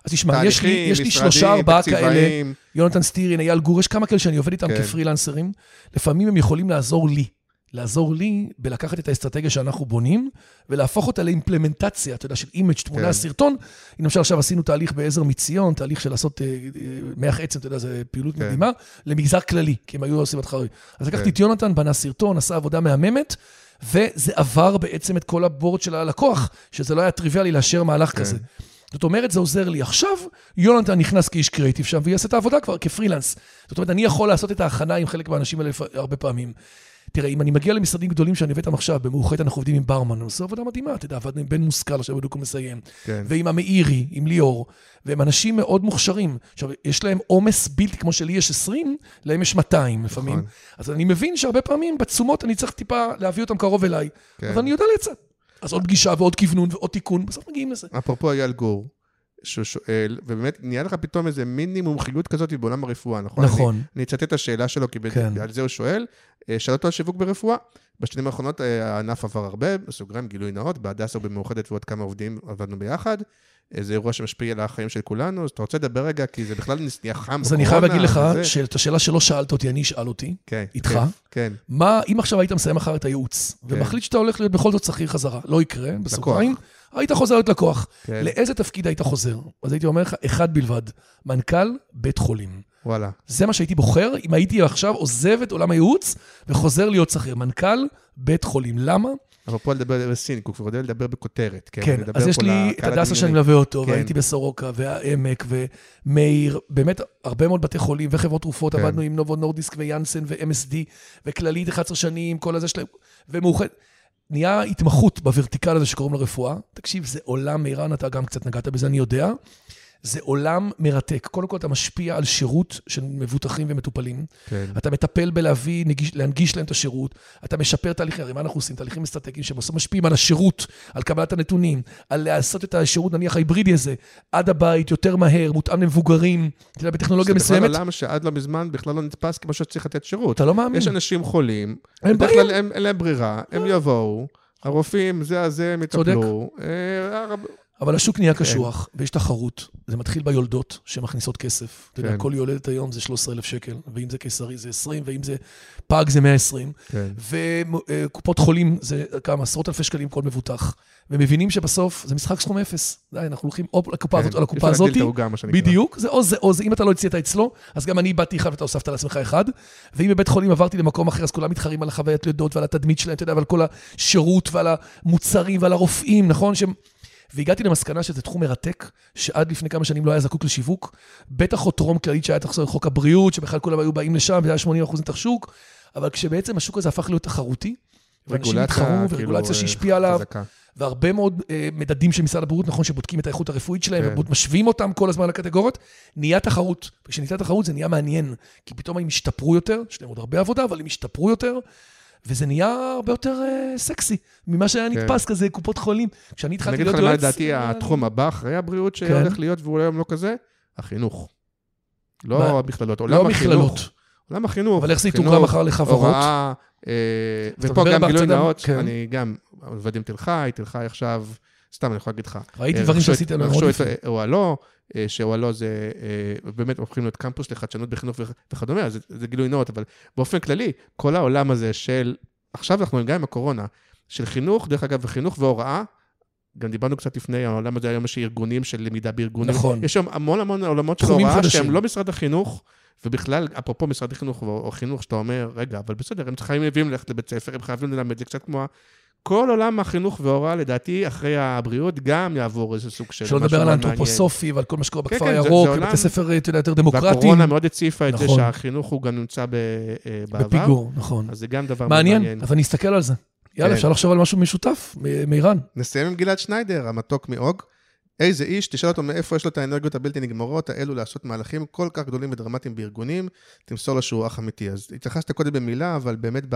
אז תשמע, יש לי, שלושה, ארבעה כאלה, יונתן סטירין, אייל גור, יש כמה כאלה שאני עובד איתם כן. כפרילנסרים. לפעמים הם יכולים לעזור לי. לעזור לי בלקחת את האסטרטגיה שאנחנו בונים, ולהפוך אותה ל implementation, אתה יודע, של image, תמונה, כן. סרטון. הנה, למשל, עכשיו עשינו תהליך בעזר מציון, תהליך של לעשות אה, אה, מח עצם, אתה יודע, זו פעילות כן. מדהימה, למגזר כללי, כי הם היו עושים אותך... אז לקחתי כן. את יונתן, בנה סרטון, עשה עבודה מהממת, וזה עבר בעצם את כל ה board של הלקוח, שזה לא היה טריוויאלי לאשר מהלך כן. כזה. זאת אומרת, זה עוזר לי. עכשיו, יונתן נכנס כאיש קריאיטיב שם, ויעשה את העבודה כבר כפרילנס. זאת אומרת, אני יכול לעשות את ההכנה עם חלק מהאנשים האלה הרבה פעמים. תראה, אם אני מגיע למשרדים גדולים שאני הבאתם עכשיו, במאוחדת אנחנו עובדים עם ברמן, הוא עושה עבודה מדהימה, אתה יודע, עבדנו עם בן מושכל, עכשיו בדיוק הוא מסיים. כן. ועם המאירי, עם ליאור, והם אנשים מאוד מוכשרים. עכשיו, יש להם עומס בלתי, כמו שלי יש 20, להם יש 200 לפעמים. נכון. אז אני מבין שהרבה פעמים בתשומות אני צריך טיפה להביא אותם קרוב אליי, כן. אבל אני יודע לייצר. אז עוד פגישה ועוד כוונון ועוד תיקון, בסוף מגיעים לזה. אפרופו אייל גור, שהוא שואל, ובאמת נהיה לך פתאום איזה מיני מומחיות כזאת בעולם הרפואה, נכון? נכון. אני, אני אצטט את השאלה שלו, כי כן. כן. על זה הוא שואל. אה, שאל אותו על שיווק ברפואה. בשנים האחרונות אה, הענף עבר הרבה, בסוגריים גילוי נאות, בהדסה ובמאוחדת ועוד כמה עובדים עבדנו ביחד. זה אירוע שמשפיע על החיים של כולנו, אז אתה רוצה לדבר רגע, כי זה בכלל נהיה חם אז אני חייב להגיד לך. שאת השאלה שלא שאלת אותי, אני אשאל אותי. כן, איתך? כן, כן, מה, אם עכשיו היית מסיים מחר את הייעוץ, ומחליט שאתה הולך להיות בכל זאת שכיר חזרה, לא יקרה, בסוגריים, היית חוזר להיות לקוח. כן. לאיזה תפקיד היית חוזר? אז הייתי אומר לך, אחד בלבד, מנכ"ל בית חולים. וואלה. זה מה שהייתי בוחר, אם הייתי עכשיו עוזב את עולם הייעוץ וחוזר להיות שכיר. מנכ"ל בית חולים. למה? אפרופו לדבר בסינק, הוא כבר יודע לדבר בכותרת, כן? כן, אז יש פה לי את הדסה שאני. מלווה אותו, כן. והייתי בסורוקה, והעמק, ומאיר, באמת הרבה מאוד בתי חולים וחברות תרופות, כן. עבדנו עם נובו נורדיסק ויאנסן ו-MSD, וכללית 11 שנים, כל הזה שלהם, ומאוחד. נהיה התמחות בוורטיקל הזה שקוראים לו רפואה. תקשיב, זה עולם, מירן, אתה גם קצת נגעת בזה, אני יודע. זה עולם מרתק. קודם כל, אתה משפיע על שירות של מבוטחים ומטופלים. כן. אתה מטפל בלהביא, נגיש, להנגיש להם את השירות, אתה משפר תהליכים, הרי מה אנחנו עושים? תהליכים אסטרטגיים שבסוף משפיעים על השירות, על קבלת הנתונים, על לעשות את השירות, נניח ההיברידי הזה, עד הבית, יותר מהר, מותאם למבוגרים, אתה יודע, בטכנולוגיה זה בכלל מסוימת, עולם שעד לא מזמן בכלל לא נתפס כמו שצריך לתת שירות. אתה לא מאמין. יש אנשים חולים, אין להם ברירה, הם יבואו, הרופאים, זה הזה, הם צודק. יטפלו. אה, הרב- אבל השוק נהיה קשוח, ויש תחרות. זה מתחיל ביולדות שמכניסות כסף. אתה יודע, כן. כל יולדת היום זה 13,000 שקל, ואם זה קיסרי זה 20, ואם זה פג זה 120. כן. וקופות חולים זה כמה עשרות אלפי שקלים כל מבוטח. ומבינים שבסוף זה משחק סכום אפס. די, אנחנו הולכים או לקופה הזאת או כן. לקופה הזאת. בדיוק, זה או זה או זה, אם אתה לא הציית אצלו, אז גם אני באתי אחד ואתה הוספת לעצמך אחד, ואם בבית חולים עברתי למקום אחר, אז כולם מתחרים על החוויית לידות ועל התדמית שלהם, אתה יודע, ועל כל השירות ועל המוצרים ועל הרופאים, נכון? והגעתי למסקנה שזה תחום מרתק, שעד לפני כמה שנים לא היה זקוק לשיווק, בטח עוד טרום כללית שהיה תחזור לחוק הבריאות, שבכלל כולם היו באים לשם, וזה היה 80 אחוז נתח שוק, אבל כשבעצם השוק הזה הפך להיות תחרותי, ואנשים התחרו, כאילו, ורגולציה אה, שהשפיעה עליו. והרבה מאוד אה, מדדים של משרד הבריאות, נכון, שבודקים את האיכות הרפואית שלהם, כן. ומשווים אותם כל הזמן לקטגוריות, נהיה תחרות. וכשנהייתה תחרות זה נהיה מעניין, כי פתאום הם השתפרו יותר, יש להם עוד הרבה עבודה, אבל הם השתפרו יותר, וזה נהיה הרבה יותר אה, סקסי ממה שהיה כן. נתפס כזה קופות חולים. כשאני אני התחלתי אגיד להיות לך מה יועץ... לדעתי אה, התחום הבא אחרי הבריאות כן. שהולך להיות, והוא היום לא כזה, החינוך. לא? המכללות, לא עולם מכללות. החינוך. עולם החינוך. אבל איך זה יתורגם מחר לחברות? הוראה, אה, ופה גם גילוי נאות, כן. אני גם עובד עם תל חי, תל חי עכשיו, סתם אני יכול להגיד לך. ראיתי אה, דברים שעשית מאוד רכשו. את אוהלו, אה, שאוהלו זה, אה, באמת הופכים להיות קמפוס לחדשנות בחינוך וכ- וכדומה, אז זה- זה גילוי נאות, אבל באופן כללי, כל העולם הזה של, עכשיו אנחנו גם עם הקורונה, של חינוך, דרך אגב, וחינוך והוראה, גם דיברנו קצת לפני, העולם הזה היום יש ארגונים של למידה בארגונים. נכון. יש שם המון המון עולמות של הוראה חדשים. שהם לא משרד החינוך, ובכלל, אפרופו משרד החינוך או, או חינוך, שאתה אומר, רגע, אבל בסדר, הם חייבים ללכת לבית ספר, הם חייבים ללמד, זה קצת כמו... כל עולם החינוך וההוראה, לדעתי, אחרי הבריאות, גם יעבור איזה סוג של... שלא משהו לדבר על מאוד מעניין. האנתרופוסופי ועל כל מה שקורה כן, בכפר כן, זה- הירוק, זה ובתי ספר, אתה יודע, יותר דמוקרטיים. והקורונה מאוד הציפה את זה נכון. שהחינוך הוא גם נמצא ב, בעבר. בפיגור, נכון. אז זה גם דבר מעניין, מעניין. אבל נסתכל על זה. יאללה, כן. אפשר לחשוב על משהו משותף, מ- מירן. נסיים עם גלעד שניידר, המתוק מאוג. איזה איש, תשאל אותו מאיפה יש לו את האנרגיות הבלתי נגמרות האלו לעשות מהלכים כל כך גדולים ודרמטיים בארגונים, תמסור לו שהוא אח אמיתי. אז התייחסת קודם במילה, אבל באמת ב...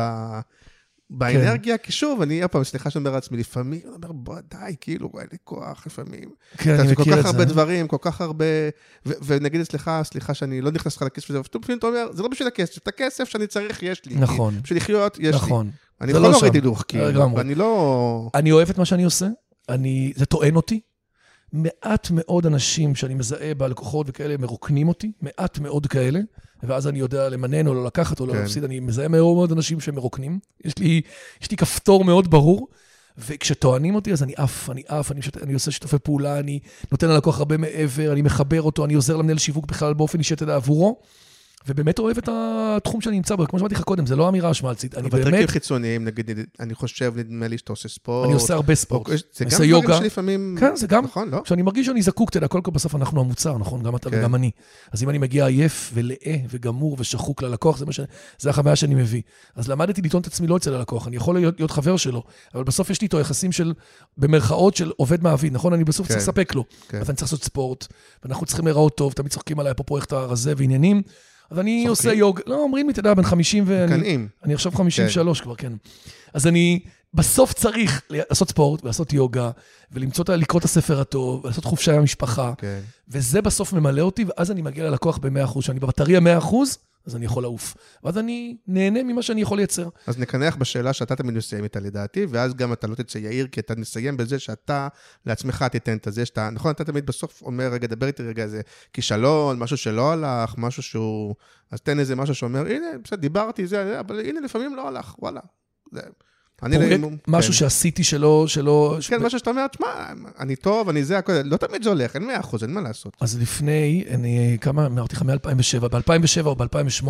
באנרגיה, כי שוב, אני, עוד פעם, סליחה שאני אומר לעצמי, לפעמים, אני אומר, בוא, די, כאילו, אין לי כוח לפעמים. כן, אני יודע, כל מכיר כך את הרבה זה. דברים, כל כך הרבה... ונגיד אצלך, סליחה שאני לא נכנס לך לכסף הזה, אבל לפעמים אתה אומר, זה לא בשביל הכסף, את הכסף שאני צריך, יש לי. נכון. בשביל לחיות, יש לי. נכון. אני זה יכול לא להוריד. הילוך, כאילו, לגמרי. ואני לא... אני אוהב את מה שאני עושה, אני, זה טוען אותי. מעט מאוד אנשים שאני מזהה בלקוחות וכאלה מרוקנים אותי, מעט מאוד כאלה, ואז אני יודע למנן או לא לקחת או לא כן. להפסיד, אני מזהה מאוד מאוד אנשים שמרוקנים. יש לי, יש לי כפתור מאוד ברור, וכשטוענים אותי אז אני עף, אני עף, אני, שת, אני עושה שיתופי פעולה, אני נותן ללקוח הרבה מעבר, אני מחבר אותו, אני עוזר למנהל שיווק בכלל באופן אישי, אתה יודע, עבורו. ובאמת אוהב את התחום שאני נמצא בו, כמו שאמרתי לך קודם, זה לא אמירה שמלצית, אני באמת, חיצוניים, נגיד, אני חושב, נדמה לי שאתה עושה ספורט. אני עושה הרבה ספורט. או- זה גם דברים יוגה. שלפעמים... כן, זה גם. נכון, לא? כשאני מרגיש שאני זקוק, אתה יודע, קודם כל בסוף אנחנו המוצר, נכון? גם אתה כן. וגם אני. אז אם אני מגיע עייף ולאה וגמור ושחוק ללקוח, זה, ש... זה החוויה שאני מביא. אז למדתי לטעון את עצמי לא אצל הלקוח, אני יכול להיות, להיות חבר שלו, אבל בסוף יש לי איתו יחסים של, במרכאות של עובד מעביד, נכון? אני בסוף כן. צריך לספק לו. כן. אז אני צריך לעשות ספורט, ואנחנו צריכים להיראות טוב, תמיד צוחקים עליי, אפרופו איך אתה רזה ועניינים. אז אני? עושה יוג, לא, אומרים לי, אתה יודע, בן 50 ואני... קנאים. אני עכשיו 53 כבר, כן. אז אני בסוף צריך לעשות ספורט, ולעשות יוגה, ולמצוא, לקרוא את הספר הטוב, ולעשות חופשה עם המשפחה, כן. וזה בסוף ממלא אותי, ואז אני מגיע ללקוח ב-100%, שאני בבטריה 100%, אז אני יכול לעוף. ואז אני נהנה ממה שאני יכול לייצר. אז נקנח בשאלה שאתה תמיד מסיים איתה לדעתי, ואז גם אתה לא תצא יאיר, כי אתה נסיים בזה שאתה לעצמך תיתן את זה שאתה, נכון, אתה תמיד בסוף אומר, רגע, דבר איתי רגע, איזה כישלון, משהו שלא הלך, משהו שהוא... אז תן איזה משהו שאומר, הנה, בסדר, דיברתי, זה, זה, אבל הנה, לפעמים לא הלך, וואלה. זה... אני... פרויקט, לא- משהו כן. שעשיתי שלא... כן, משהו שאתה אומר, תשמע, אני טוב, אני זה, הכל, לא תמיד זה הולך, אין מאה אחוז, אין מה לעשות. אז לפני, אני, כמה, אמרתי לך, מ-2007, ב-2007 או ב-2008,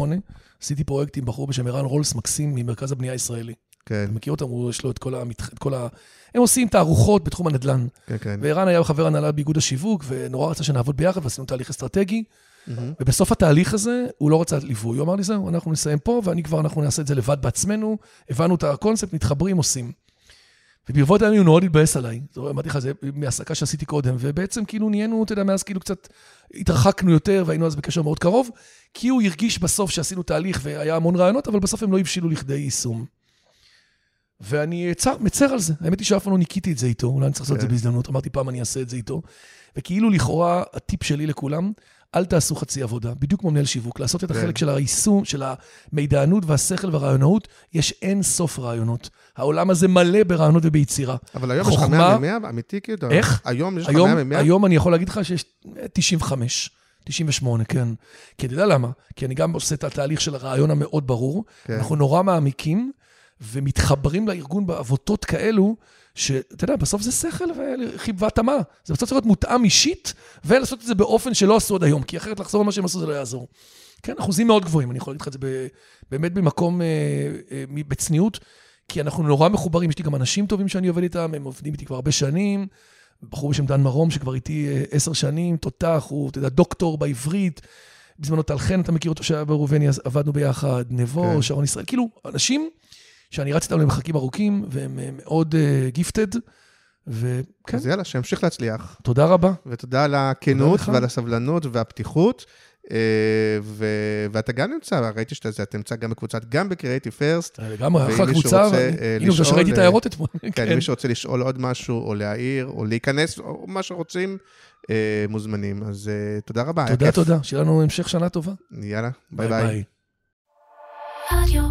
עשיתי פרויקט עם בחור בשם ערן רולס מקסים ממרכז הבנייה הישראלי. כן, אתה מכיר אותם? הוא, יש לו את כל, המת... את כל ה... הם עושים תערוכות בתחום הנדל"ן. כן, כן. וערן היה חבר הנהלה באיגוד השיווק, ונורא רצה שנעבוד ביחד, ועשינו תהליך אסטרטגי. מהמם. ובסוף התהליך הזה, הוא לא רצה ליווי. הוא אמר לי, זהו, אנחנו נסיים פה, ואני כבר, אנחנו נעשה את זה לבד בעצמנו. הבנו את הקונספט, מתחברים, עושים. וברבות הימים הוא מאוד התבאס עליי. אמרתי לך, זה מהעסקה שעשיתי קודם, ובעצם כאילו נהיינו, אתה יודע, מאז כאילו קצת התרחקנו יותר, והיינו אז בקשר מאוד קרוב, כי הוא הרגיש בסוף שעשינו תהליך והיה המון רעיונות, אבל בסוף הם לא הבשילו לכדי יישום. ואני צר, מצר על זה. האמת היא שאף פעם לא ניקיתי את זה איתו, אולי אני צריך לעשות את זה כן. בהזדמנות, אמרתי פעם אני אעשה את זה איתו. וכאילו לכאורה, הטיפ שלי לכולם, אל תעשו חצי עבודה, בדיוק כמו מנהל שיווק, לעשות את כן. החלק של היישום, של המידענות והשכל והרעיונאות, יש אין סוף רעיונות. העולם הזה מלא ברעיונות וביצירה. אבל היום יש לך חוכמה- 100 מ-100, אמיתי כאילו? איך? היום יש לך היום, 100 מ-100? היום אני יכול להגיד לך שיש 95, 98, כן. כי אתה יודע למה? כי אני גם עושה את התהליך של הרעיון המאוד ברור. כן. אנחנו נורא מעמיקים ומתחברים לארגון בעבותות כאלו, שאתה יודע, בסוף זה שכל והתאמה. זה בסוף צריך להיות מותאם אישית, ולעשות את זה באופן שלא עשו עד היום, כי אחרת לחזור על מה שהם עשו זה לא יעזור. כן, אחוזים מאוד גבוהים, אני יכול להגיד לך את זה ב- באמת במקום, אה, אה, בצניעות, כי אנחנו נורא מחוברים, יש לי גם אנשים טובים שאני עובד איתם, הם עובדים איתי כבר הרבה שנים. בחור בשם דן מרום, שכבר איתי אה, עשר שנים, תותח, הוא, אתה יודע, דוקטור בעברית. בזמנו טל חן, אתה מכיר אותו, שהיה בראובני, אז עבדנו ביחד, נבו, כן. שרון ישראל, כאילו, אנשים שאני רץ איתם למרחקים ארוכים, והם אה, מאוד גיפטד, וכן, אז יאללה, שימשיך להצליח. תודה רבה. ותודה על הכנות. ועל הסבלנות והפתיחות. אה, ו- ואתה גם נמצא, ראיתי שאתה זה, אתה נמצא גם בקבוצת, גם בקריאיטיב פרסט. לגמרי, אחלה קבוצה, רוצה, ואני- אה, הנה, לשאול, שראיתי את אה, ההערות אתמול. כן, אם מישהו רוצה לשאול עוד משהו, או להעיר, או להיכנס, או מה שרוצים, אה, מוזמנים. אז אה, תודה רבה, תודה. תודה. שיהיה לנו המשך שנה טובה. יאללה, ביי ביי. רדיו.